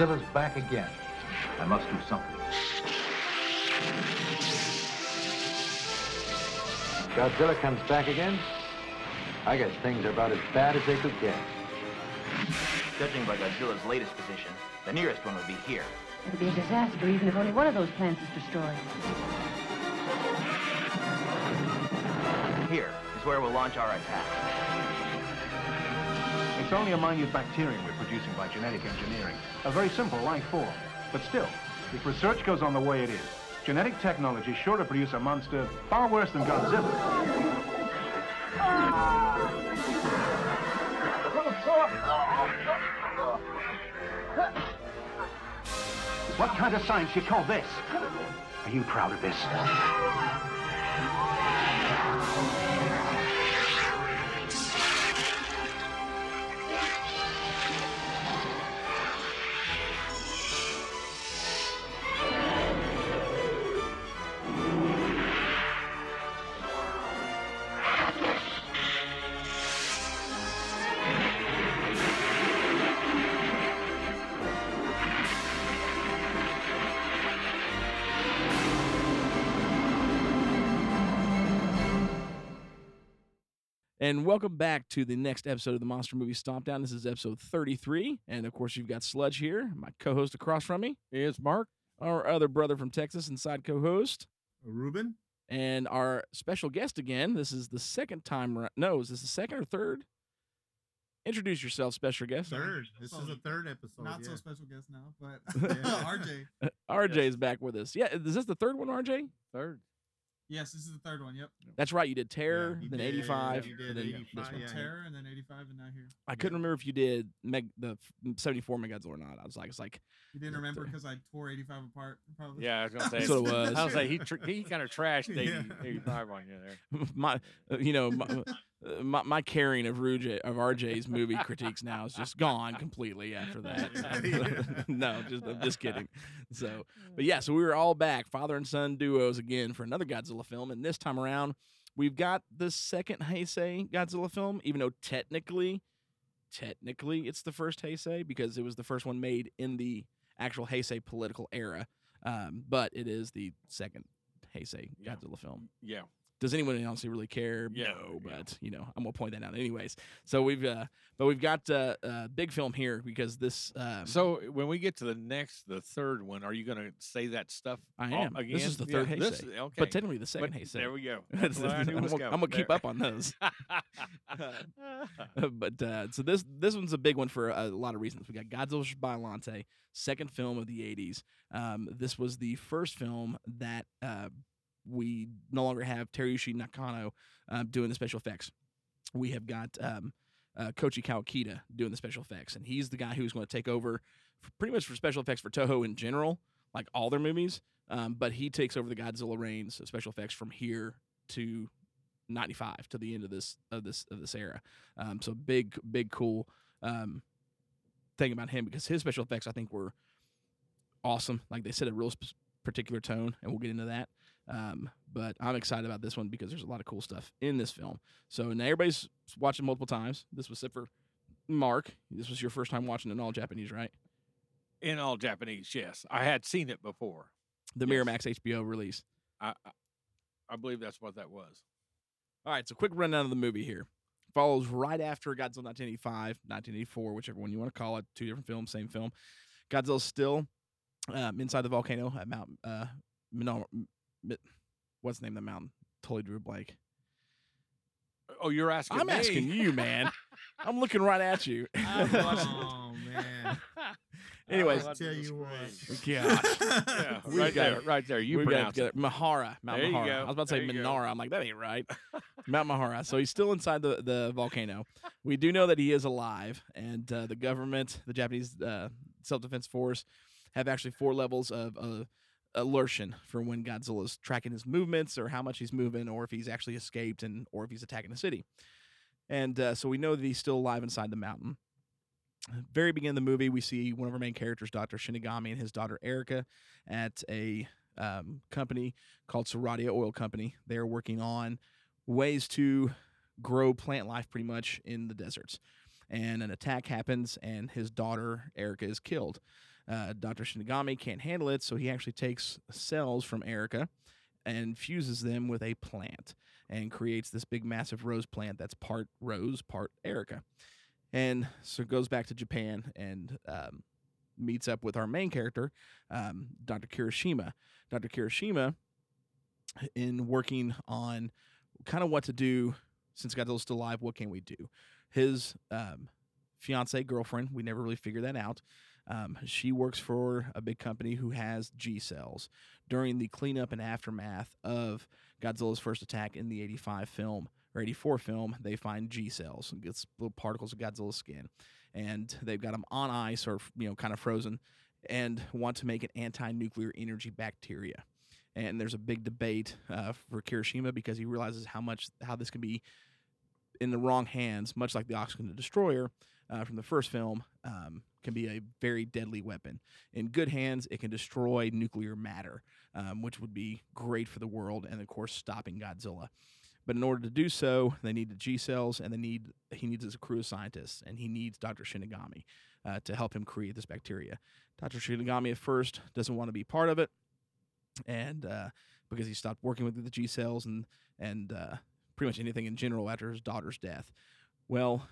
Godzilla's back again. I must do something. Godzilla comes back again? I guess things are about as bad as they could get. Judging by Godzilla's latest position, the nearest one would be here. It'll be a disaster even if only one of those plants is destroyed. Here is where we'll launch our attack. It's only a minute bacterium we're producing by genetic engineering. A very simple life form. But still, if research goes on the way it is, genetic technology is sure to produce a monster far worse than Godzilla. What kind of science you call this? Are you proud of this? And welcome back to the next episode of the Monster Movie Stomp Down. This is episode 33. And of course, you've got Sludge here, my co host across from me, It's Mark. our other brother from Texas and side co host, Ruben. and our special guest again. This is the second time. No, is this the second or third? Introduce yourself, special guest. Third. This is the third episode. Not so special guest now, but RJ. RJ is back with us. Yeah, is this the third one, RJ? Third. Yes, this is the third one. Yep. That's right. You did Terror, Yeah, you then did- 85, you did and then 85, this one. yeah. Terror and then 85 and now here. I couldn't remember if you did Meg the 74 Megads or not. I was like, it's like You didn't remember because I tore 85 apart. Probably. Yeah, I was gonna say. That's what it was. I was like, he tr- he kind of trashed 80, Yeah. 85 on you there. my, uh, you know, my, my, my carrying of Ruj of RJ's movie critiques now is just gone completely after that. no, just I'm just kidding. So, but yeah, so we were all back, father and son duos again for another Godzilla film, and this time around we've got the second Heisei Godzilla film, even though technically, technically it's the first Heisei because it was the first one made in the actual Heisei political era, um, but it is the second Heisei Yeah. Godzilla film Yeah. Does anyone honestly really care? Yeah, no, yeah. but you know, I'm gonna point that out anyways. So we've, uh, but we've got uh, uh, big film here because this. Um, So when we get to the next, the third one, are you going to say that stuff? I am. Again? This is the third Yeah, this- Heisei. Okay. but technically the second But Heisei. There we go. That's- That's I knew I'm, gonna. I'm gonna keep There- up on those. but uh, so this this one's a big one for a lot of reasons. We got Godzilla vs. Biollante, second film of the '80s. Um, this was the first film that uh, we no longer have Teruyoshi Nakano uh, doing the special effects. We have got um, uh, Koichi Kawakita doing the special effects, and he's the guy who's going to take over pretty much for special effects for Toho in general, like all their movies. Um, but he takes over the Godzilla reigns of special effects from here to 95 to the end of this of this of this era. Um, so big big cool um, thing about him because his special effects I think were awesome. Like they set a real sp- particular tone, and we'll get into that. Um, but I'm excited about this one because there's a lot of cool stuff in this film. So now everybody's watching multiple times. This was except for Mark. This was your first time watching it in all Japanese, right? In all Japanese, yes. I had seen it before. The Yes. Miramax HBO release. I, I believe that's what that was. All right, so quick rundown of the movie here. follows right after Godzilla 1985, 1984, whichever one you want to call it. Two different films, same film. Godzilla's still um, inside the volcano at Mount uh, Minor- what's the name of the mountain? Totally drew a blank. Oh, you're asking I'm me. asking you, man. I'm looking right at you. Oh man. Anyways, I'll tell you what. gosh. Yeah, right got there, it. right there. You we pronounce it. Mahara, Mount There you Mahara. go. I was about to say There you go. Minara. I'm like, that ain't right. Mount Mahara. So he's still inside the, the volcano. We do know that he is alive, and uh, the government, the Japanese uh, self defense force, have actually four levels of uh, alertion for when Godzilla's tracking his movements, or how much he's moving, or if he's actually escaped, and or if he's attacking the city. And uh, so we know that he's still alive inside the mountain. Very beginning of the movie, we see one of our main characters, Dr. Shinigami, and his daughter Erica at a um, company called Saradia Oil Company. They are working on ways to grow plant life pretty much in the deserts. And an attack happens, and his daughter Erica is killed. Uh, Dr. Shinigami can't handle it, so he actually takes cells from Erica and fuses them with a plant and creates this big, massive rose plant that's part rose, part Erica. And so goes back to Japan and um, meets up with our main character, um, Dr. Kirishima. Dr. Kirishima, in working on kind of what to do since Godzilla's still alive, what can we do? His um, fiance, girlfriend, we never really figured that out. Um, she works for a big company who has G cells. During the cleanup and aftermath of Godzilla's first attack in the 85 film or 84 film, they find G cells, gets little particles of Godzilla's skin, and they've got them on ice or you know kind of frozen, and want to make an anti-nuclear energy bacteria. And there's a big debate uh, for Kirishima because he realizes how much how this can be in the wrong hands, much like the Oxygen Destroyer uh, from the first film, um, can be a very deadly weapon. In good hands, it can destroy nuclear matter, um, which would be great for the world, and of course, stopping Godzilla. But in order to do so, they need the G cells, and they need he needs his crew of scientists, and he needs Dr. Shinigami uh, to help him create this bacteria. Dr. Shinigami at first doesn't want to be part of it, and uh, because he stopped working with the G cells and and uh, pretty much anything in general after his daughter's death. Well,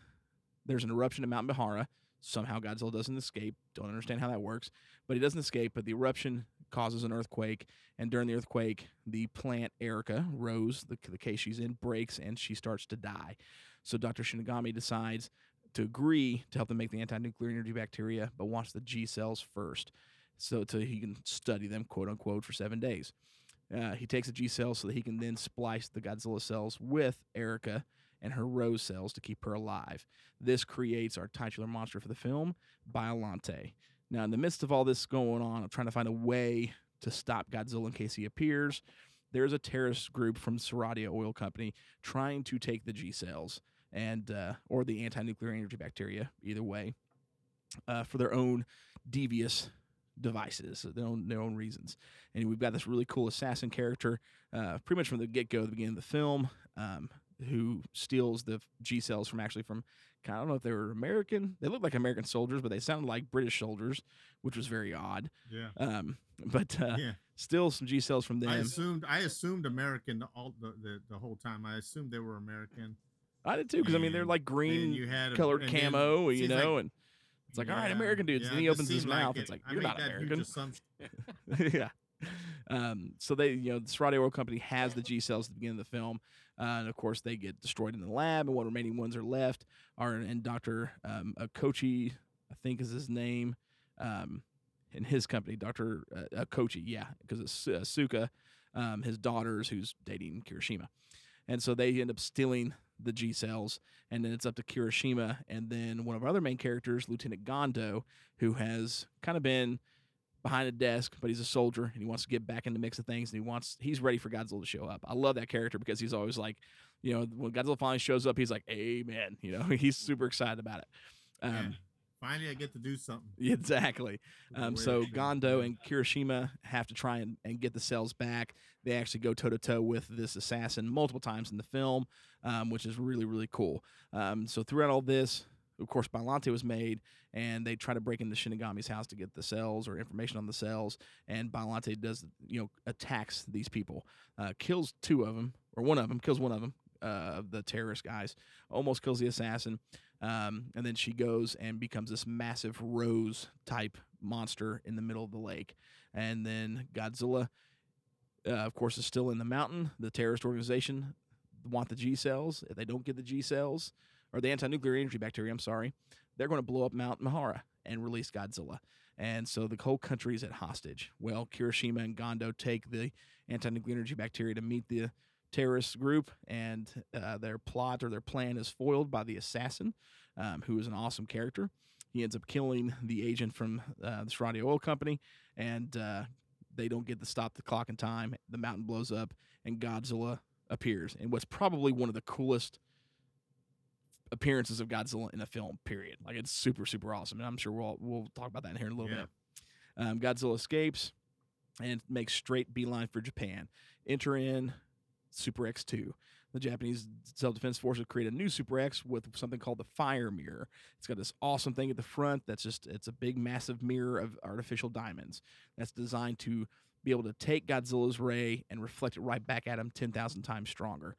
there's an eruption at Mount Bahara. Somehow Godzilla doesn't escape. Don't understand how that works, but he doesn't escape. But the eruption causes an earthquake, and during the earthquake, the plant Erica Rose, the, the case she's in, breaks and she starts to die. So Dr. Shinigami decides to agree to help them make the anti-nuclear energy bacteria, but wants the G cells first, so to he can study them, quote unquote, for seven days. Uh, he takes the G cells so that he can then splice the Godzilla cells with Erica and her rose cells to keep her alive. This creates our titular monster for the film, Biollante. Now, in the midst of all this going on, I'm trying to find a way to stop Godzilla in case he appears. There's a terrorist group from Saradia Oil Company trying to take the G cells and uh, or the anti-nuclear energy bacteria, either way, uh, for their own devious devices, their own their own reasons. And we've got this really cool assassin character, uh, pretty much from the get go, the beginning of the film, um, who steals the G cells from actually from I don't know if they were American. They looked like American soldiers, but they sounded like British soldiers, which was very odd. Yeah. Um, but uh, Yeah. steals some G cells from them. I assumed I assumed American all the, the, the whole time. I assumed they were American. I did too, because I mean they're like green you had a- colored camo, you know, like- and it's like, all right, American dudes. yeah, then he opens his like mouth. it. It's like, I you're not American. yeah. Um, so they, you know, the Saradia Oil Company has the G cells at the beginning of the film, uh, and of course they get destroyed in the lab, and what remaining ones are left are and Doctor um, Akochi, I think is his name, um, in his company, Doctor uh, Akochi, yeah, because it's uh, Suka, um, his daughters who's dating Kirishima, and so they end up stealing the G cells, and then it's up to Kirishima, and then one of our other main characters, Lieutenant Gondo, who has kind of been behind a desk, but he's a soldier and he wants to get back in the mix of things and he wants he's ready for Godzilla to show up. I love that character because he's always like, you know, when Godzilla finally shows up, he's like, Amen. You know, he's super excited about it. Um. Finally, I get to do something. Exactly. Um, so it should be. Gondo and Kirishima have to try and, and get the cells back. They actually go toe to toe with this assassin multiple times in the film, um, which is really, really cool. Um, so throughout all this, of course, Biollante was made, and they try to break into Shinigami's house to get the cells or information on the cells. And Biollante does, you know, attacks these people, uh, kills two of them, or one of them, kills one of them, uh, the terrorist guys, almost kills the assassin, um, and then she goes and becomes this massive rose type monster in the middle of the lake, and then Godzilla, uh, of course, is still in the mountain. The terrorist organization want the G cells. If they don't get the G cells or the anti-nuclear energy bacteria, I'm sorry, they're going to blow up Mount Mahara and release Godzilla. And so the whole country is at hostage. Well, Kirishima and Gondo take the anti-nuclear energy bacteria to meet the terrorist group, and uh, their plot or their plan is foiled by the assassin, um, who is an awesome character. He ends up killing the agent from uh, the Sradi Oil Company, and uh, they don't get to stop the clock in time. The mountain blows up, and Godzilla appears. And what's probably one of the coolest appearances of Godzilla in a film. Period. Like it's super super awesome, and I'm sure we'll we'll talk about that in here in a little Yeah. bit. Um, Godzilla escapes and makes straight beeline for Japan. Enter in Super X two. The Japanese self defense forces create a new Super X with something called the Fire Mirror. It's got this awesome thing at the front that's just it's a big massive mirror of artificial diamonds that's designed to be able to take Godzilla's ray and reflect it right back at him 10,000 times stronger.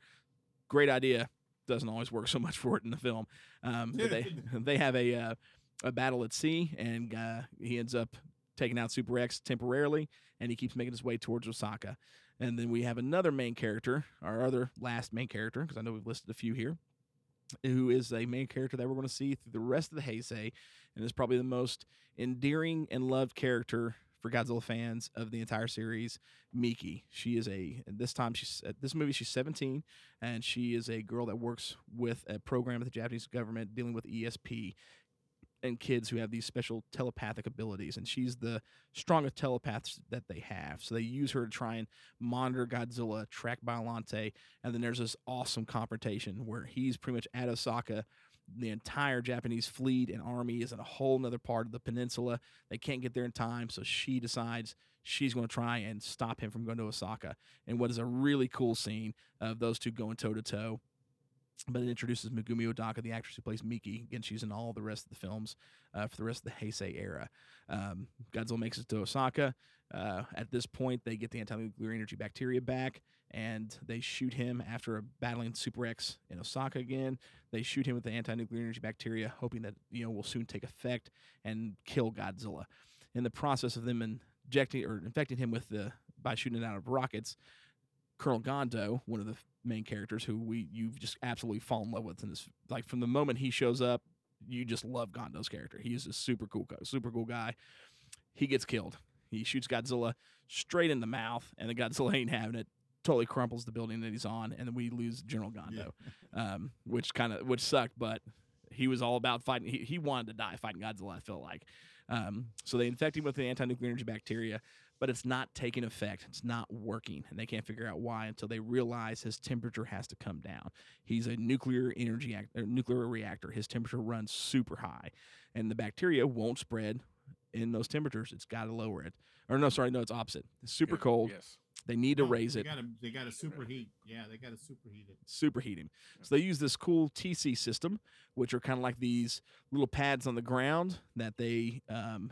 Great idea. Doesn't always work so much for it in the film. Um, but they they have a uh, a battle at sea, and uh, he ends up taking out Super X temporarily, and he keeps making his way towards Osaka. And then we have another main character, our other last main character, because I know we've listed a few here, who is a main character that we're going to see through the rest of the Heisei, and is probably the most endearing and loved character for Godzilla fans of the entire series, Miki. She is a this time she's at this movie she's 17, and she is a girl that works with a program of the Japanese government dealing with ESP and kids who have these special telepathic abilities and she's the strongest telepath that they have so they use her to try and monitor godzilla track Biollante, and then there's this awesome confrontation where he's pretty much at osaka the entire japanese fleet and army is in a whole nother part of the peninsula they can't get there in time so she decides she's going to try and stop him from going to osaka and what is a really cool scene of those two going toe to toe but it introduces Megumi Odaka, the actress who plays Miki. Again, she's in all the rest of the films uh, for the rest of the Heisei era. Um, Godzilla makes it to Osaka. Uh, at this point, they get the anti-nuclear energy bacteria back, and they shoot him after battling Super X in Osaka again. They shoot him with the anti-nuclear energy bacteria, hoping that you know will soon take effect and kill Godzilla. In the process of them injecting or infecting him with the by shooting it out of rockets, Colonel Gondo, one of the main characters who we you've just absolutely fall in love with in this like from the moment he shows up, you just love Gondo's character. He is a super cool super cool guy. He gets killed. He shoots Godzilla straight in the mouth, and the Godzilla ain't having it. Totally crumples the building that he's on, and then we lose General Gondo, um, which kind of which sucked, but he was all about fighting. He, he wanted to die fighting Godzilla. I feel like. Um, so they infect him with the anti-nuclear energy bacteria, but it's not taking effect. It's not working, and they can't figure out why until they realize his temperature has to come down. He's a nuclear energy act, nuclear reactor. His temperature runs super high, and the bacteria won't spread in those temperatures. It's got to lower it. Or no, sorry, no, it's opposite. It's super Yeah, cold. Yes. They need to Oh, raise they it Gotta, they got to superheat. Yeah, they got to superheat it. superheat him. So they use this cool TC system, which are kind of like these little pads on the ground that they um,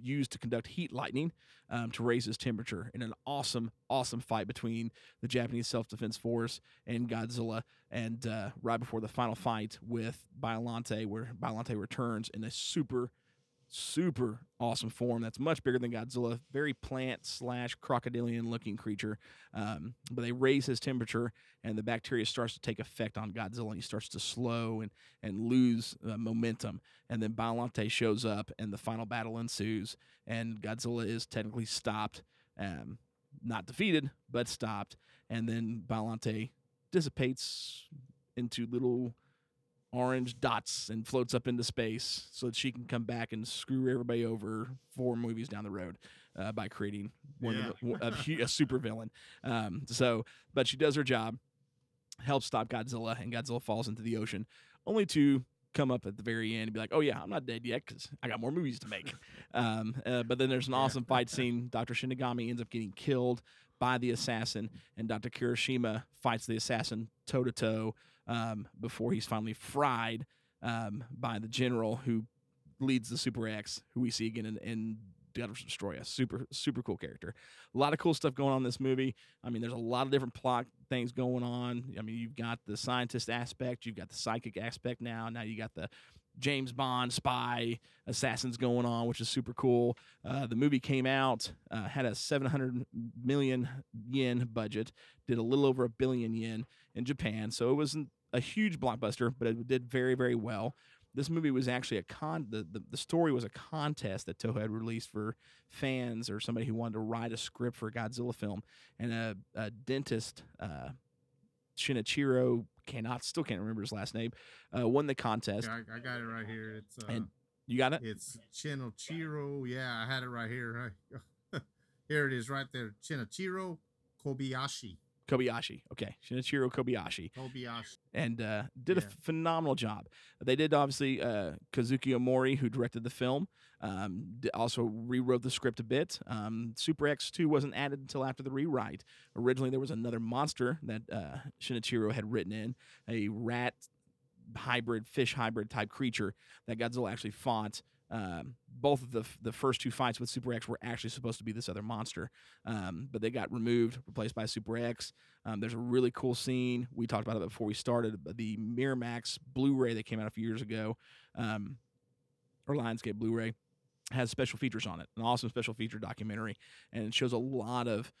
use to conduct heat lightning um, to raise his temperature. In an awesome, awesome fight between the Japanese Self Defense Force and Godzilla, and uh, right before the final fight with Biollante, where Biollante returns in a super super awesome form that's much bigger than Godzilla, very plant slash crocodilian looking creature. Um, but they raise his temperature, and the bacteria starts to take effect on Godzilla, and he starts to slow and and lose uh, momentum. And then Biollante shows up, and the final battle ensues, and Godzilla is technically stopped, um, not defeated, but stopped. And then Biollante dissipates into little orange dots and floats up into space so that she can come back and screw everybody over four movies down the road uh, by creating one of the, a, a super villain. Um, so, but she does her job, helps stop Godzilla, and Godzilla falls into the ocean, only to come up at the very end and be like, "Oh yeah, I'm not dead yet because I got more movies to make." um, uh, but then there's an awesome fight scene. Dr. Shinigami ends up getting killed by the assassin, and Dr. Kirishima fights the assassin toe to toe um, before he's finally fried um, by the general who leads the Super X, who we see again in, in vs. Destoroyah. Super, super cool character. A lot of cool stuff going on in this movie. I mean, there's a lot of different plot things going on. I mean, you've got the scientist aspect, you've got the psychic aspect now. Now you got the James Bond spy assassins going on, which is super cool. Uh, the movie came out, uh, had a 700 million yen budget, did a little over a billion yen in Japan. So it wasn't a huge blockbuster, but it did very, very well. This movie was actually a con. The, the, the story was a contest that Toho had released for fans or somebody who wanted to write a script for a Godzilla film, and a, a dentist, uh, Shinichiro, cannot still can't remember his last name, uh, won the contest. Yeah, I, I got it right here. It's uh, And you got it? it's Shinichiro. Yeah, I had it right here. Here it is, right there. Shinichiro Kobayashi. Kobayashi. Okay, Shinichiro Kobayashi. Kobayashi. and uh, did a phenomenal job. They did obviously uh, Kazuki Omori, who directed the film, um, also rewrote the script a bit. Um, Super X two wasn't added until after the rewrite. Originally, there was another monster that uh, Shinichiro had written in a rat hybrid, fish hybrid type creature that Godzilla actually fought. Um, both of the the first two fights with Super X were actually supposed to be this other monster, um, but they got removed, replaced by Super X. Um, there's a really cool scene. We talked about it before we started. The Miramax Blu-ray that came out a few years ago, um, or Lionsgate Blu-ray, has special features on it. An awesome special feature documentary, and it shows a lot of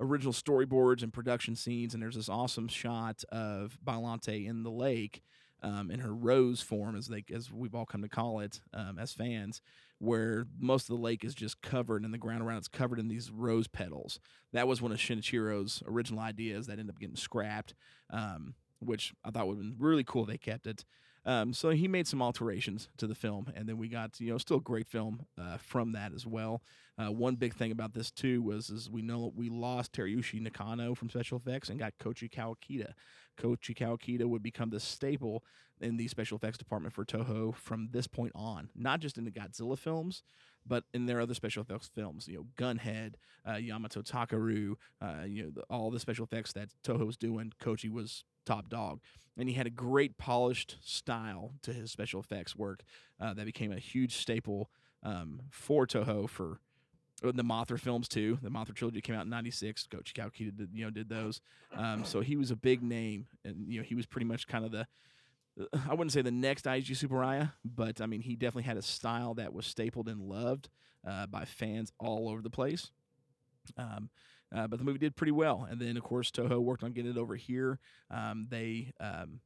original storyboards and production scenes. And there's this awesome shot of Biollante in the lake. Um, in her rose form, as they as we've all come to call it um, as fans, where most of the lake is just covered and the ground around it's covered in these rose petals. That was one of Shinichiro's original ideas that ended up getting scrapped, um, which I thought would have been really cool. They kept it. Um, so he made some alterations to the film, and then we got you know still a great film uh, from that as well. Uh, one big thing about this too was is we know we lost Teruyoshi Nakano from special effects and got Koichi Kawakita. Koichi Kawakita would become the staple in the special effects department for Toho from this point on, not just in the Godzilla films, but in their other special effects films. You know, Gunhead, uh, Yamato Takeru, uh, you know, the, all the special effects that Toho was doing. Koichi was top dog, and he had a great polished style to his special effects work uh, that became a huge staple um, for Toho for uh, the Mothra films too. The Mothra trilogy came out in '96. Koichi Kawakita did, you know did those, um, so he was a big name, and you know he was pretty much kind of the I wouldn't say the next Eiji Tsuburaya, but I mean he definitely had a style that was stapled and loved uh, by fans all over the place. Um, uh, but the movie did pretty well, and then of course Toho worked on getting it over here. Um, they um,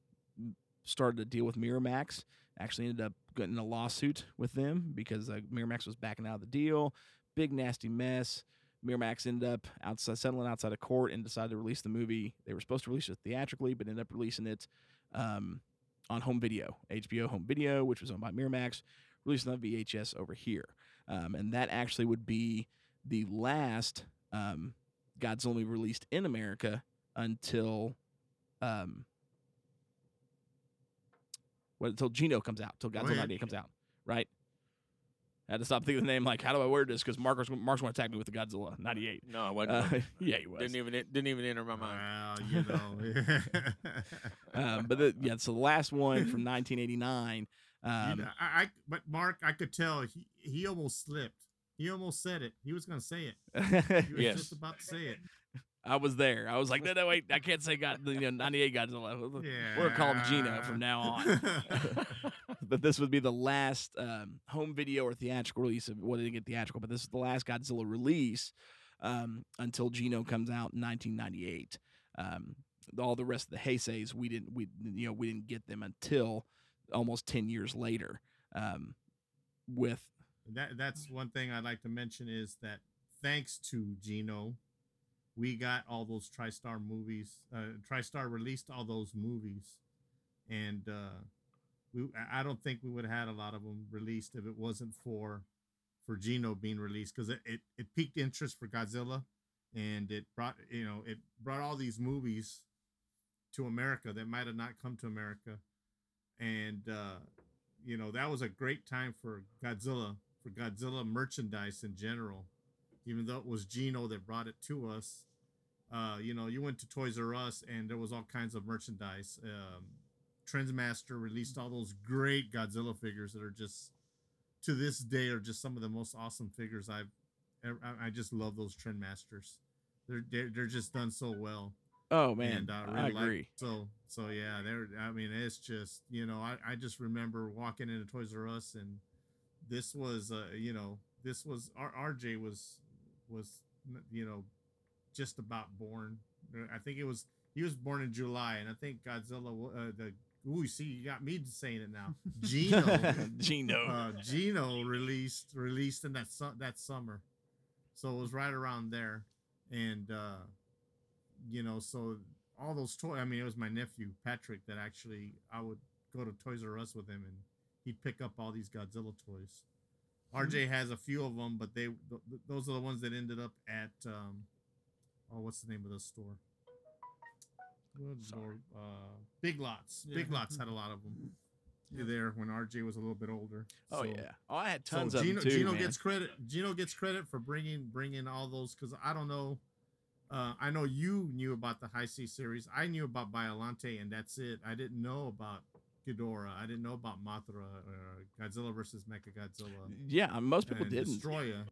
started to deal with Miramax. Actually, ended up getting a lawsuit with them because uh, Miramax was backing out of the deal. Big nasty mess. Miramax ended up outside settling outside of court and decided to release the movie. They were supposed to release it theatrically, but ended up releasing it um, on home video, HBO home video, which was owned by Miramax, released on VHS over here. Um, and that actually would be the last um, Godzilla movie released in America until um, well, until Gino comes out, until Godzilla ahead. 98 comes out, right? I had to stop thinking of the name. Like, how do I word this? Because Mark's Mark's going to attack me with the Godzilla 98. No, I wasn't. Uh, yeah, he was. didn't even didn't even enter my mind. Well, you know. um, but the, yeah, so the last one from 1989. You Um, know, I, I but Mark, I could tell he he almost slipped. He almost said it. He was gonna say it. He was Yes. just about to say it. I was there. I was like, no, no, wait, I can't say God, you know, 98 Godzilla. Yeah. We're gonna call him Gino from now on. but this would be the last um, home video or theatrical release of well, they didn't get theatrical, but this is the last Godzilla release um, until Gino comes out in 1998. Um, all the rest of the Heiseis, we didn't, we you know, we didn't get them until almost 10 years later. Um, with that that's one thing I'd like to mention is that thanks to Gino, we got all those TriStar movies. Uh, TriStar released all those movies, and uh, we I- don't think we would have had a lot of them released if it wasn't for for Gino being released because it, it it piqued interest for Godzilla, and it brought you know it brought all these movies to America that might have not come to America, and uh, you know that was a great time for Godzilla for Godzilla merchandise in general. Even though it was Gino that brought it to us, uh, you know, you went to Toys R Us and there was all kinds of merchandise. Um, Trendmasters released all those great Godzilla figures that are just to this day are just some of the most awesome figures I've. ever- I I just love those Trendmasters. They're they're, they're just done so well. Oh man, and uh, I really like- agree. so so yeah, they're. I mean, it's just you know, I I just remember walking into Toys R Us and this was uh you know this was R- RJ was was you know just about born. I think it was he was born in July, and I think Godzilla uh, the. Ooh, see, you got me saying it now. Gino, Gino. uh, Gino released released in that su- that summer, so it was right around there, and uh, you know, so all those toys. I mean, it was my nephew Patrick that actually I would go to Toys R Us with him, and he'd pick up all these Godzilla toys. RJ has a few of them, but they th- th- those are the ones that ended up at um, oh, what's the name of the store? Uh, Big Lots. Big Lots had a lot of them there when RJ was a little bit older. Oh So- yeah. Oh, I had so tons of Gino, them too, Gino man. gets credit. Gino gets credit for bringing bringing all those because I don't know. Uh, I know you knew about the Heisei series. I knew about Biollante, and that's it. I didn't know about Ghidorah. I didn't know about Mothra, uh, Godzilla versus Mechagodzilla. Yeah, most people didn't. Destoroyah.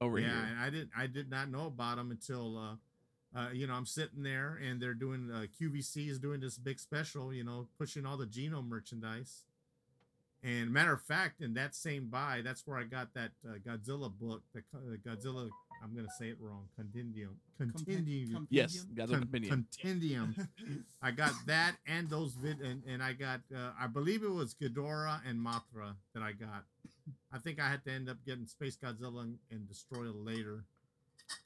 Over yeah, here. and I didn't. I did not know about them until, uh, uh, you know, I'm sitting there and they're doing uh, QVC is doing this big special. You know, pushing all the Gino merchandise. And matter of fact, in that same buy, that's where I got that uh, Godzilla book. The uh, Godzilla. I'm gonna say it wrong. Compendium. Compendium. Yes, Godzilla Con- Compendium. Compendium. I got that and those vid, and, and I got. Uh, I believe it was Ghidorah and Mothra that I got. I think I had to end up getting Space Godzilla and, and Destroyer later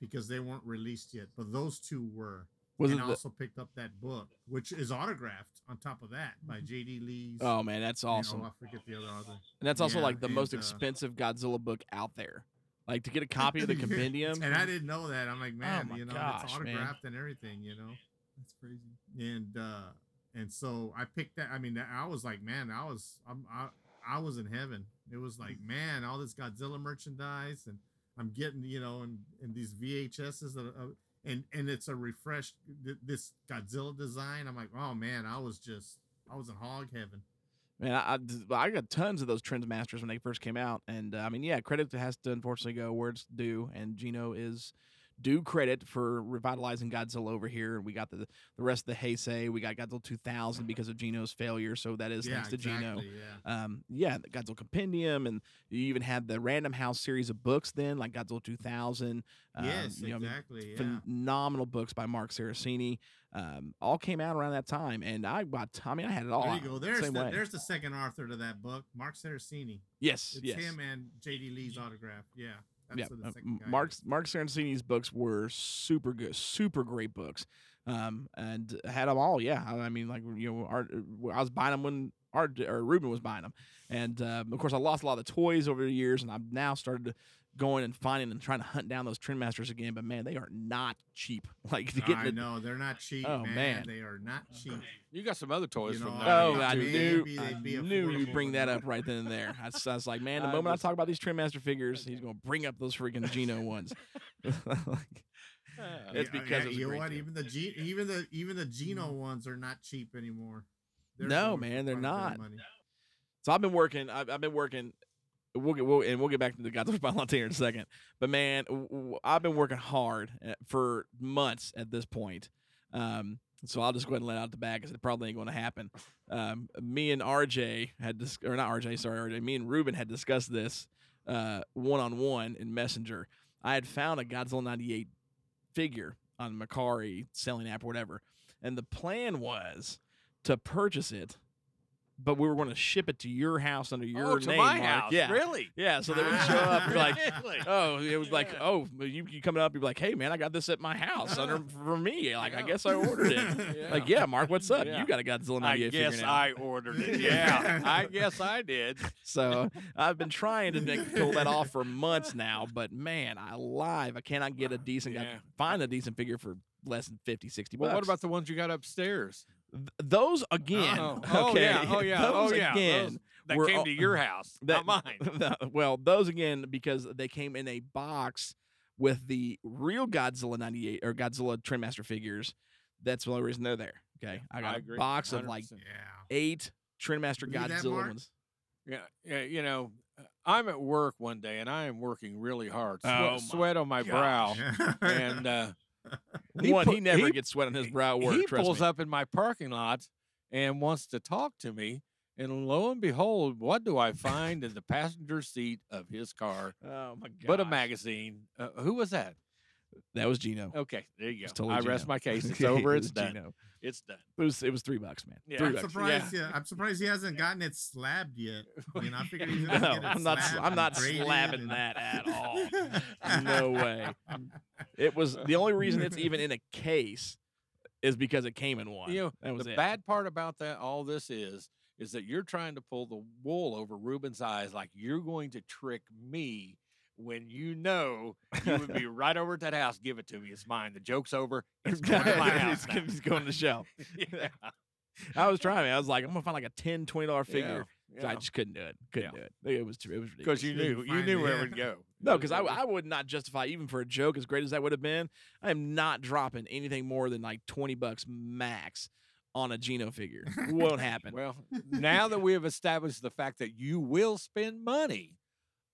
because they weren't released yet. But those two were. Was and it I the- also picked up that book, which is autographed on top of that by J.D. Lees. Oh man, that's you know, awesome. I forget the other author. And that's also Yeah, like the most and, uh, expensive Godzilla book out there. Like to get a copy of the compendium. and I didn't know that. I'm like, man, Oh you know, gosh, it's man. autographed and everything, you know. That's crazy. and uh and so I picked that. I mean, I was like, man, I was I'm, I I was in heaven. It was like, man, all this Godzilla merchandise, and I'm getting you know, and and these VHSs that, uh, and and it's a refreshed this Godzilla design. I'm like, oh man, I was just I was in hog heaven. Man, I, I, got tons of those Trendmasters when they first came out, and uh, I mean, yeah, credit has to unfortunately go where it's due, and Gino is due credit for revitalizing Godzilla over here. And We got the the rest of the Heisei, we got Godzilla 2000 because of Gino's failure, so that is Yeah, thanks to Gino. yeah. Um, yeah, the Godzilla Compendium, and you even had the Random House series of books then, like Godzilla 2000. um, Yes, you know, exactly, yeah. Phenomenal books by Mark Cerasini. Um, all came out around that time, and I bought. I mean, I had it all. There you go. There's same the, there's the second author to that book, Mark Cerasini. Yes, it's yes. him and J.D. Lee's autograph. Yeah, yeah, uh, second Mark Mark Cerasini's books were super good, super great books, um, and had them all. Yeah, I, I mean, like you know, Art, I was buying them when Art or Ruben was buying them, and um, of course, I lost a lot of the toys over the years, and I've now started going and finding and trying to hunt down those Trendmasters again. But man, they are not cheap. Like to get I the, know they're not cheap, Oh, man. man. They are not cheap. You got some other toys You from know, that. Oh, I knew, I knew you'd bring that up right then and there. I was, I was like, man, the I moment just- I talk about these Trendmaster figures, he's going to bring up those freaking Gino ones. Like, uh, it's Yeah, because yeah, it you know what? deal. Even the G, even the even the Gino mm-hmm. ones are not cheap anymore. They're No, man, they're quite a bit of not. So I've been working. I've, I've been working. We'll get we'll, and we'll get back to the Godzilla Volante here in a second. But man, w- I've been working hard uh, for months at this point. Um, so I'll just go ahead and let out the bag because it probably ain't going to happen. Um, me and RJ had dis- or not RJ, sorry RJ. Me and Ruben had discussed this one on one in Messenger. I had found a Godzilla '98 figure on Mercari selling app or whatever, and the plan was to purchase it but we were going to ship it to your house under oh, your Oh, to name. my Mark. house, Yeah, really? Yeah, so they would show up. You're like, Really? oh, it was like, oh, you, you coming up? You're like, hey man, I got this at my house under for me. Like, I guess I ordered it. Yeah. Like, yeah, Mark, what's up? Yeah. You got a Godzilla I 98 guess. I ordered it. Yeah, I guess I did. So I've been trying to make, pull that off for months now, but man, I live. I cannot get a decent, Yeah. find a decent figure for less than 50, 60 Well, what about the ones you got upstairs? Th- those again? Oh, oh, okay. yeah, oh, yeah, those oh, yeah, again. those that were came all- to your house, not mine. the- well, those again because they came in a box with the real Godzilla 98 or Godzilla Trendmaster figures. That's the only reason they're there. Okay. I got I a agree, box of like 100%. eight Trendmaster Believe Godzilla ones. Yeah, yeah, you know, I'm at work one day and I am working really hard. Sweat, Oh sweat on my brow. and uh, One, pu- he never gets sweat on his brow work. He pulls me. up in my parking lot and wants to talk to me. And lo and behold, what do I find in the passenger seat of his car? Oh my god! But a magazine. Uh, who was that? That was Gino. Okay, there you go. Totally I rest my case. It's over. was It's done. Gino. It's done. It was it was three bucks, man. Yeah. Three I'm bucks. surprised. Yeah. I'm surprised he hasn't gotten it slabbed yet. I mean, I figured he's gonna No, get it I'm not. I'm not graded slabbing and- that at all. no way. It was the only reason it's even in a case is because it came in one. You know, that was the it. bad part about that, all this is, is that you're trying to pull the wool over Ruben's eyes, like you're going to trick me when you know you would be right over at that house. Give it to me. It's mine. The joke's over. It's going to my house. He's gonna- going to the shelf. yeah. I was trying. I was like, I'm gonna find like a 10 20 dollar figure. Yeah, I just couldn't do it. Couldn't Yeah. do it. It was too- it was Because you knew you knew where it would go. No, because I, I would not justify even for a joke as great as that would have been. I am not dropping anything more than like twenty bucks max on a Gino figure. Won't happen. Well, now that we have established the fact that you will spend money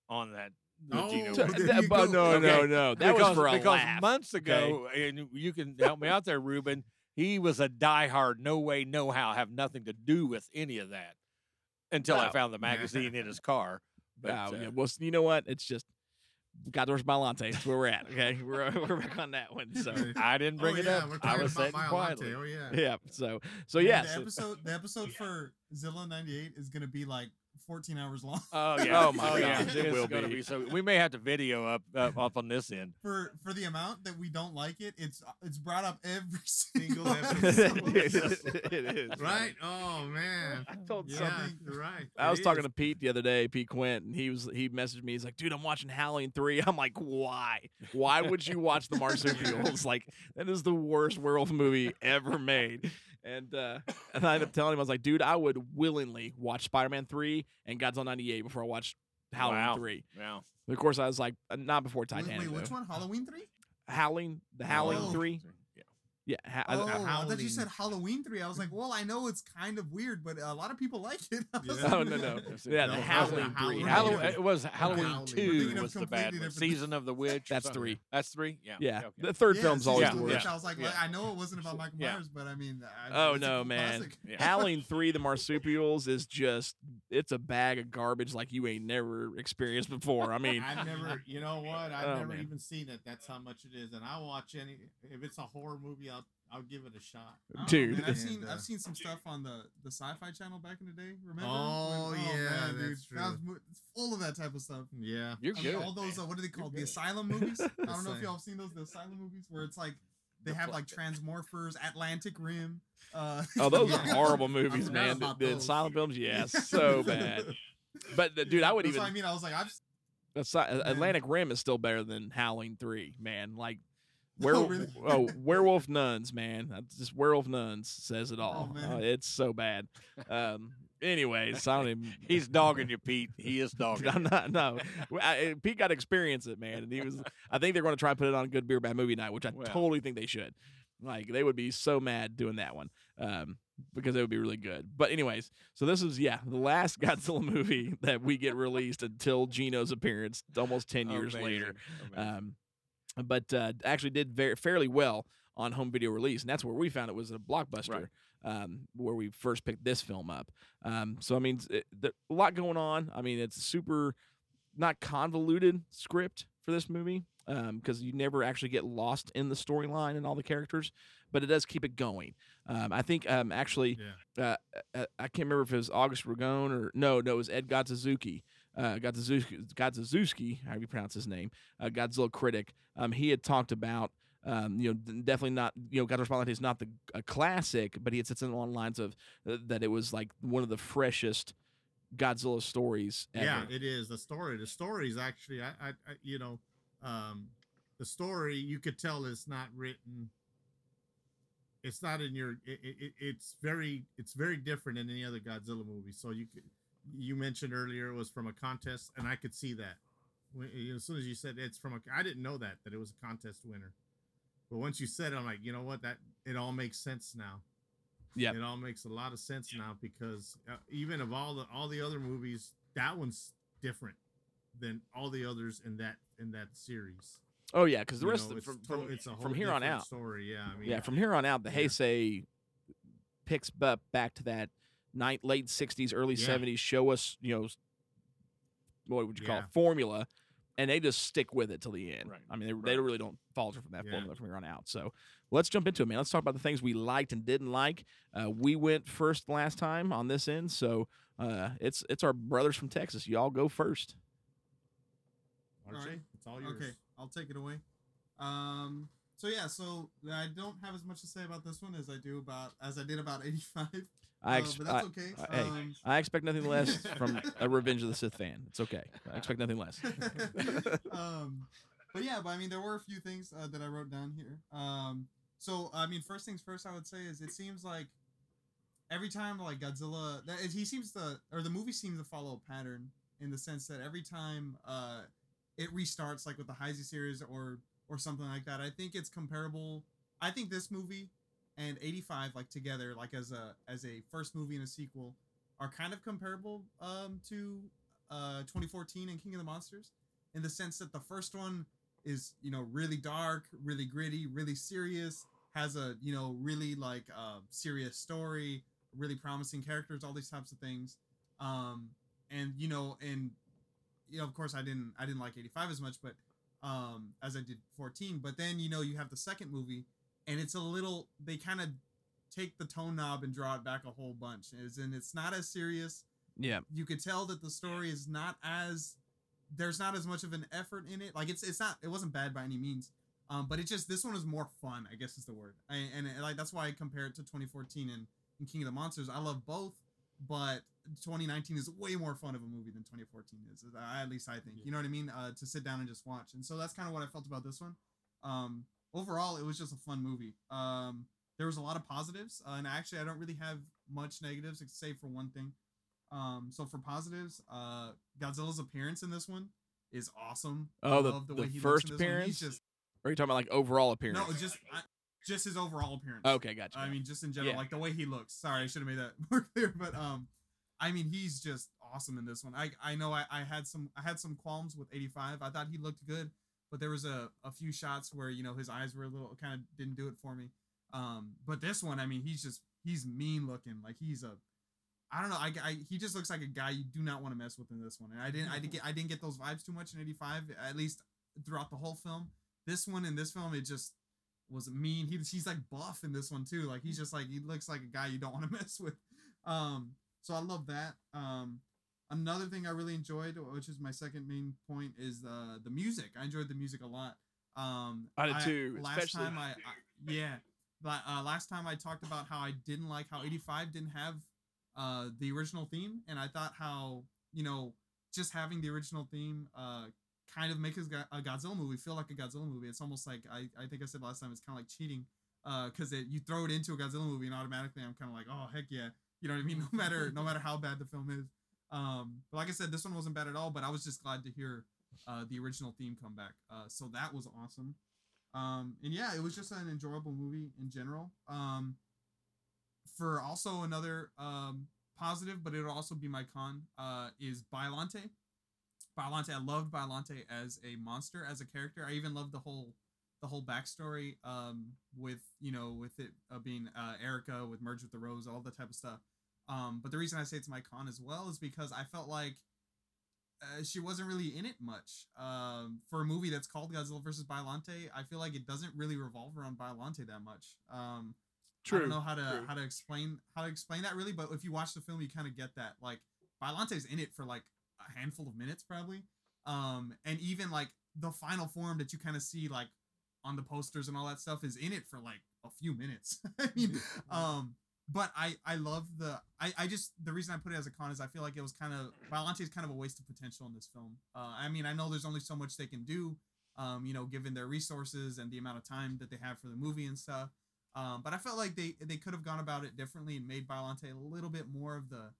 on that. The Oh, Gino So- T- figure. there that- but no, no, Okay. no. That because, was for a because laugh. months ago, and you can help me out there, Ruben. He was a diehard, no way, no how, have nothing to do with any of that until I found the magazine in his car. But, Oh, uh, yeah. Well, you know what? It's just Godor's Balante. That's where we're at. Okay, we're we're back on that one. So I didn't bring oh, it yeah, up. We're I was about sitting quietly. Oh yeah. yeah. So so yeah. yes. The episode, the episode for Zilla '98 is gonna be like 14 hours long. Oh yeah. Oh, my oh, yeah. gosh, it will gonna be. So we may have to video up up, up on this end. for for the amount that we don't like it, it's it's brought up every single Single episode. episode. it is Right. Oh man. I told Yeah, something. you're right. I It was talking is. to Pete the other day, Pete Quint, and he was he messaged me. He's like, "Dude, I'm watching Halloween three. I'm like, "Why? Why would you watch the marsupials? like, that is the worst werewolf movie ever made." And uh, and I ended up telling him, I was like, "Dude, I would willingly watch Spider-Man three and Godzilla '98 before I watched Halloween Wow. three." Wow. Of course, I was like, uh, "Not before Wait, Titanic." wait, which though. one? Halloween three? Howling, the Howling Oh. three. Yeah. Yeah, ha- Oh, I- I thought you said Halloween three. I was like, well, I know it's kind of weird, but a lot of people like it. I Yeah. like, Oh, no, no. Yeah, the No, Howling Howling three. three. Halloween, Halloween. it was Halloween Howling. Two was the bad one. Season of the Witch. That's three. That's three. Yeah. yeah, okay. the third Yeah, film's always Yeah, the Witch, worst. I was like, Yeah. I know it wasn't about Michael Yeah. Myers, but I mean, uh, I, Oh no, man! classic. Yeah. Howling three, the marsupials is just it's a bag of garbage like you ain't never experienced before. I mean, I've never, you know what? I've Oh, never man. even seen it. That's how much it is. And I watch any. If it's a horror movie, I'll I'll give it a shot. I don't know, Dude. I've And, seen uh, I've seen some stuff on the the Sci-Fi Channel back in the day. Remember? Oh, When- yeah, man, dude, that's that was true. mo- it's full of that type of stuff. Yeah. You're I mean, all those uh, what are they called? The good. asylum movies. I don't know if y'all have seen those the asylum movies where it's like they The have like Transmorphers, Atlantic Rim. Uh, oh, those yeah. are horrible I movies, man. The, about the silent films, yeah, so bad. But the, dude, I would That's even what I mean. I was like, I've Atlantic Rim is still better than Howling three, man. Like. Were- Oh, really? oh, werewolf nuns, man. That's just werewolf nuns says it all. Oh. Uh, it's so bad. Um, anyways, I don't even. He's dogging you, Pete. He is dogging. I'm not. No, I, Pete got to experience it, man, and he was. I think they're going to try and put it on Good Beer Bad Movie Night, which I Well. totally think they should. Like they would be so mad doing that one, um, because it would be really good. But anyways, so this is yeah the last Godzilla movie that we get released until Gino's appearance, almost ten years Amazing. later. Amazing. Um, but uh, actually did very fairly well on home video release, and that's where we found it was a blockbuster. Um, where we first picked this film up. Um, so I mean, it, a lot going on. I mean, it's a super not convoluted script for this movie because you never actually get lost in the storyline and all the characters, but it does keep it going. Um, I think um, actually, uh, uh, I can't remember if it was August Ragone or no, no, it was Ed Godzuzuki. Uh, Godzuzuki, however you pronounce his name, uh, Godzilla critic. Um, he had talked about um, you know, definitely not. You know, Godzilla Spotlight is not the a classic, but he had said something along the lines of uh, that it was like one of the freshest Godzilla stories ever. Yeah, it is the story. The story is actually, I, I, I you know, um, the story you could tell is not written. It's not in your. It, it, it's very, it's very different than any other Godzilla movie. So you could, you mentioned earlier it was from a contest, and I could see that. When, you know, as soon as you said it's from a, I didn't know that that it was a contest winner. But once you said it, I'm like, you know what? That it all makes sense now. Yeah, it all makes a lot of sense now because uh, even of all the all the other movies, that one's different. than all the others in that in that series. Oh yeah, because the You rest know, of it's from from, it's a whole from here on out. story. Yeah, I mean, yeah, from here on out, the yeah. Heisei picks up back to that night late '60s, early Yeah. '70s. Show us, you know, what would you call Yeah. it, formula, and they just stick with it till the end. Right, I mean, they, they really don't falter from that Yeah. formula from here on out. So let's jump into it, man. Let's talk about the things we liked and didn't like. Uh, we went first last time on this end, so uh, it's it's our brothers from Texas. Y'all go first. Alright. it's all yours. Okay, I'll take it away. Um, so yeah, so I don't have as much to say about this one as I do about as I did about 85. I, Uh, ex- but that's okay. I- hey, Um, I expect nothing less from a Revenge of the Sith fan. It's okay. I expect nothing less. um, but yeah, but I mean, there were a few things uh, that I wrote down here. Um, so I mean, first things first, I would say is it seems like every time like Godzilla, that he seems to, or the movie seems to follow a pattern in the sense that every time uh, it restarts, like with the Heisei series or or something like that, I think it's comparable. I think this movie and 85 like together like as a as a first movie and a sequel are kind of comparable um to uh 2014 and King of the Monsters in the sense that the first one is you know really dark, really gritty, really serious, has a you know really like uh serious story, really promising characters, all these types of things. Um and you know and you know of course I didn't I didn't like 85 as much but um as I did 14 but then you know you have the second movie and it's a little they kind of take the tone knob and draw it back a whole bunch as in it's not as serious. Yeah. you could tell that the story is not as there's not as much of an effort in it. Like it's it's not it wasn't bad by any means um but it just this one is more fun i guess is the word. I, and it, like that's why i compare it to 2014 and, and king of the monsters. I love both but 2019 is way more fun of a movie than 2014 is at least i think. You know what i mean? Uh to sit down and just watch. And so that's kind of what i felt about this one. Um overall it was just a fun movie um there was a lot of positives uh, and actually i don't really have much negatives except for one thing um so for positives uh godzilla's appearance in this one is awesome I Oh, the, love the, way he first appearance. He's just or are you talking about like overall appearance? no just I, just his overall appearance Okay, gotcha. I mean, just in general, Yeah. like the way he looks. Sorry, I should have made that more clear. But um, I mean, he's just awesome in this one. I I know I, I had some I had some qualms with 85. I thought he looked good, but there was a, a few shots where you know his eyes were a little kind of didn't do it for me. Um, but this one, I mean, he's just he's mean looking. Like he's a I don't know. I, I he just looks like a guy you do not want to mess with in this one. And I didn't I didn't get I didn't get those vibes too much in 85. At least throughout the whole film. This one in this film, it just was mean. He, he's like buff in this one too. Like he's just like he looks like a guy you don't want to mess with. Um, so I love that. Um, another thing I really enjoyed, which is my second main point, is uh, the music. I enjoyed the music a lot. Um, I did too, Last especially- time I, I yeah, but uh, last time I talked about how I didn't like how 85 didn't have uh the original theme, and I thought how you know just having the original theme uh kind of makes a Godzilla movie feel like a Godzilla movie. It's almost like I, I think I said last time it's kind of like cheating because it you throw it into a Godzilla movie and automatically I'm kind of like oh heck yeah you know what I mean no matter no matter how bad the film is. Um, but like I said, this one wasn't bad at all. But I was just glad to hear uh, the original theme come back. Uh, so that was awesome. Um, and yeah, it was just an enjoyable movie in general. Um, for also another um, positive, but it'll also be my con, uh, is Biollante. Biollante, I loved Biollante as a monster, as a character. I even loved the whole the whole backstory um, with you know with it uh, being uh, Erica with Merge with the Rose, all that type of stuff. Um, but the reason I say it's my con as well is because I felt like uh, she wasn't really in it much. Um, for a movie that's called Godzilla versus Biollante, I feel like it doesn't really revolve around Biollante that much. Um, I don't know how to true. how to explain how to explain that really, but if you watch the film, you kind of get that. Like Biollante's in it for like a handful of minutes probably, um, and even like the final form that you kind of see like on the posters and all that stuff is in it for like a few minutes. I mean, um, but I I love the I I just the reason I put it as a con is I feel like it was kind of Biollante is kind of a waste of potential in this film. Uh, I mean I know there's only so much they can do, um, you know, given their resources and the amount of time that they have for the movie and stuff. Um, but I felt like they they could have gone about it differently and made Biollante a little bit more of the